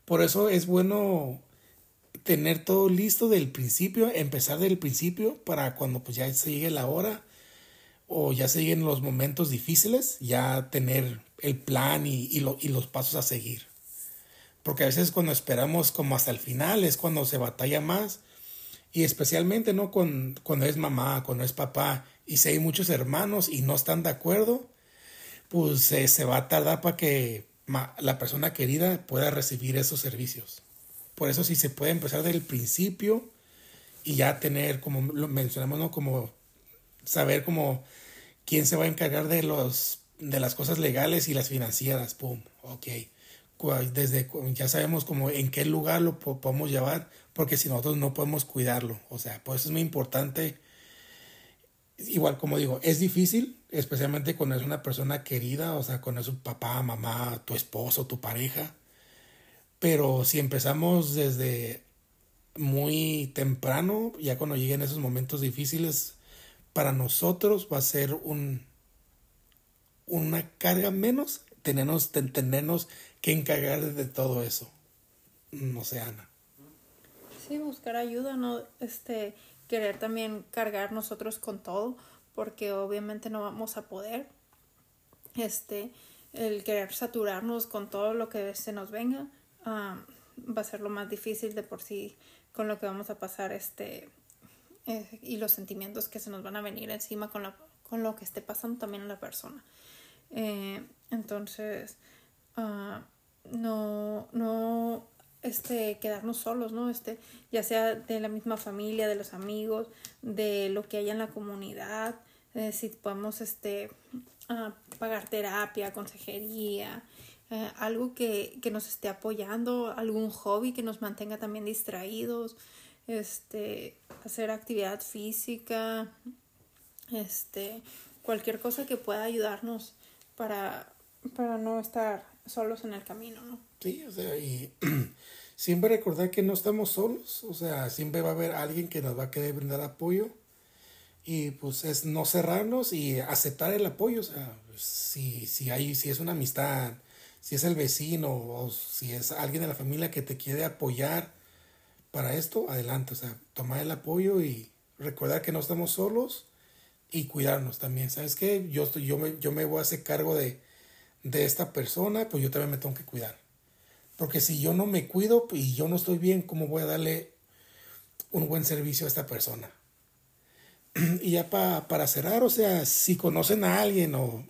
Por eso es bueno tener todo listo del principio, empezar del principio para cuando pues ya se llegue la hora o ya se lleguen los momentos difíciles, ya tener el plan y, y, lo, y los pasos a seguir. Porque a veces cuando esperamos como hasta el final es cuando se batalla más. Y especialmente, ¿no? Con, cuando es mamá, cuando es papá, y si hay muchos hermanos y no están de acuerdo, pues se va a tardar para que la persona querida pueda recibir esos servicios. Por eso si se puede empezar desde el principio y ya tener, como lo mencionamos, ¿no? Como saber como quién se va a encargar de los de las cosas legales y las financieras, pum, ok desde ya sabemos como en qué lugar lo podemos llevar, porque si nosotros no podemos cuidarlo, o sea, pues es muy importante. Igual como digo, es difícil, especialmente cuando es una persona querida, o sea, cuando es un papá, mamá, tu esposo, tu pareja. Pero si empezamos desde muy temprano, ya cuando lleguen esos momentos difíciles, para nosotros va a ser un, una carga menos tenemos, tenernos que encargar de todo eso. No sé, Ana. Sí, buscar ayuda, no este querer también cargar nosotros con todo, porque obviamente no vamos a poder. Este, el querer saturarnos con todo lo que se nos venga va a ser lo más difícil de por sí con lo que vamos a pasar este eh, y los sentimientos que se nos van a venir encima con, la, con lo que esté pasando también en la persona. Eh, entonces, uh, no, no, este, quedarnos solos, ¿no? Este, ya sea de la misma familia, de los amigos, de lo que haya en la comunidad, eh, si podemos, este, uh, pagar terapia, consejería, algo que, que nos esté apoyando, algún hobby que nos mantenga también distraídos, este, hacer actividad física, este, cualquier cosa que pueda ayudarnos para, para no estar solos en el camino, ¿no? Sí, o sea, y siempre recordar que no estamos solos, o sea, siempre va a haber alguien que nos va a querer brindar apoyo y pues es no cerrarnos y aceptar el apoyo, o sea, si, si hay, si es una amistad, si es el vecino o si es alguien de la familia que te quiere apoyar para esto, adelante, o sea, tomar el apoyo y recordar que no estamos solos y cuidarnos también. ¿Sabes qué? Yo, estoy, yo, me, yo me voy a hacer cargo de, de esta persona, pues yo también me tengo que cuidar. Porque si yo no me cuido y yo no estoy bien, ¿cómo voy a darle un buen servicio a esta persona? Y ya para cerrar, o sea, si conocen a alguien o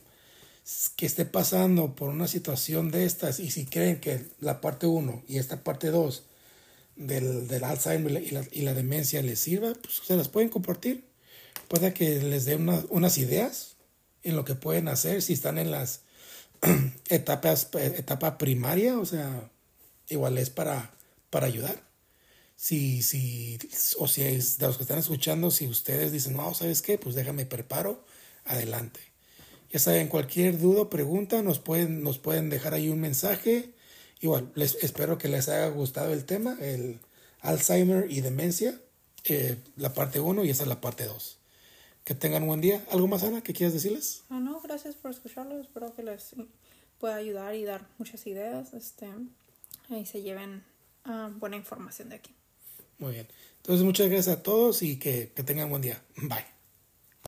que esté pasando por una situación de estas y si creen que la parte 1 y esta parte 2 del, del, Alzheimer y la, y la, demencia les sirva, pues se las pueden compartir. Puede que les dé unas ideas en lo que pueden hacer si están en las etapas etapa primaria, o sea, igual es para, para ayudar. Si, si, o si es de los que están escuchando, si ustedes dicen, no, ¿sabes qué? Pues déjame preparo, adelante. Ya saben, cualquier duda pregunta nos pueden, nos pueden dejar ahí un mensaje. Igual, les espero que les haya gustado el tema, el Alzheimer y demencia, eh, la parte 1 y esa es la parte 2. Que tengan un buen día. ¿Algo más, Ana, que quieras decirles? No, no, gracias por escucharlo. Espero que les pueda ayudar y dar muchas ideas. Este, y se lleven uh, buena información de aquí. Muy bien. Entonces, muchas gracias a todos y que, que tengan buen día. Bye.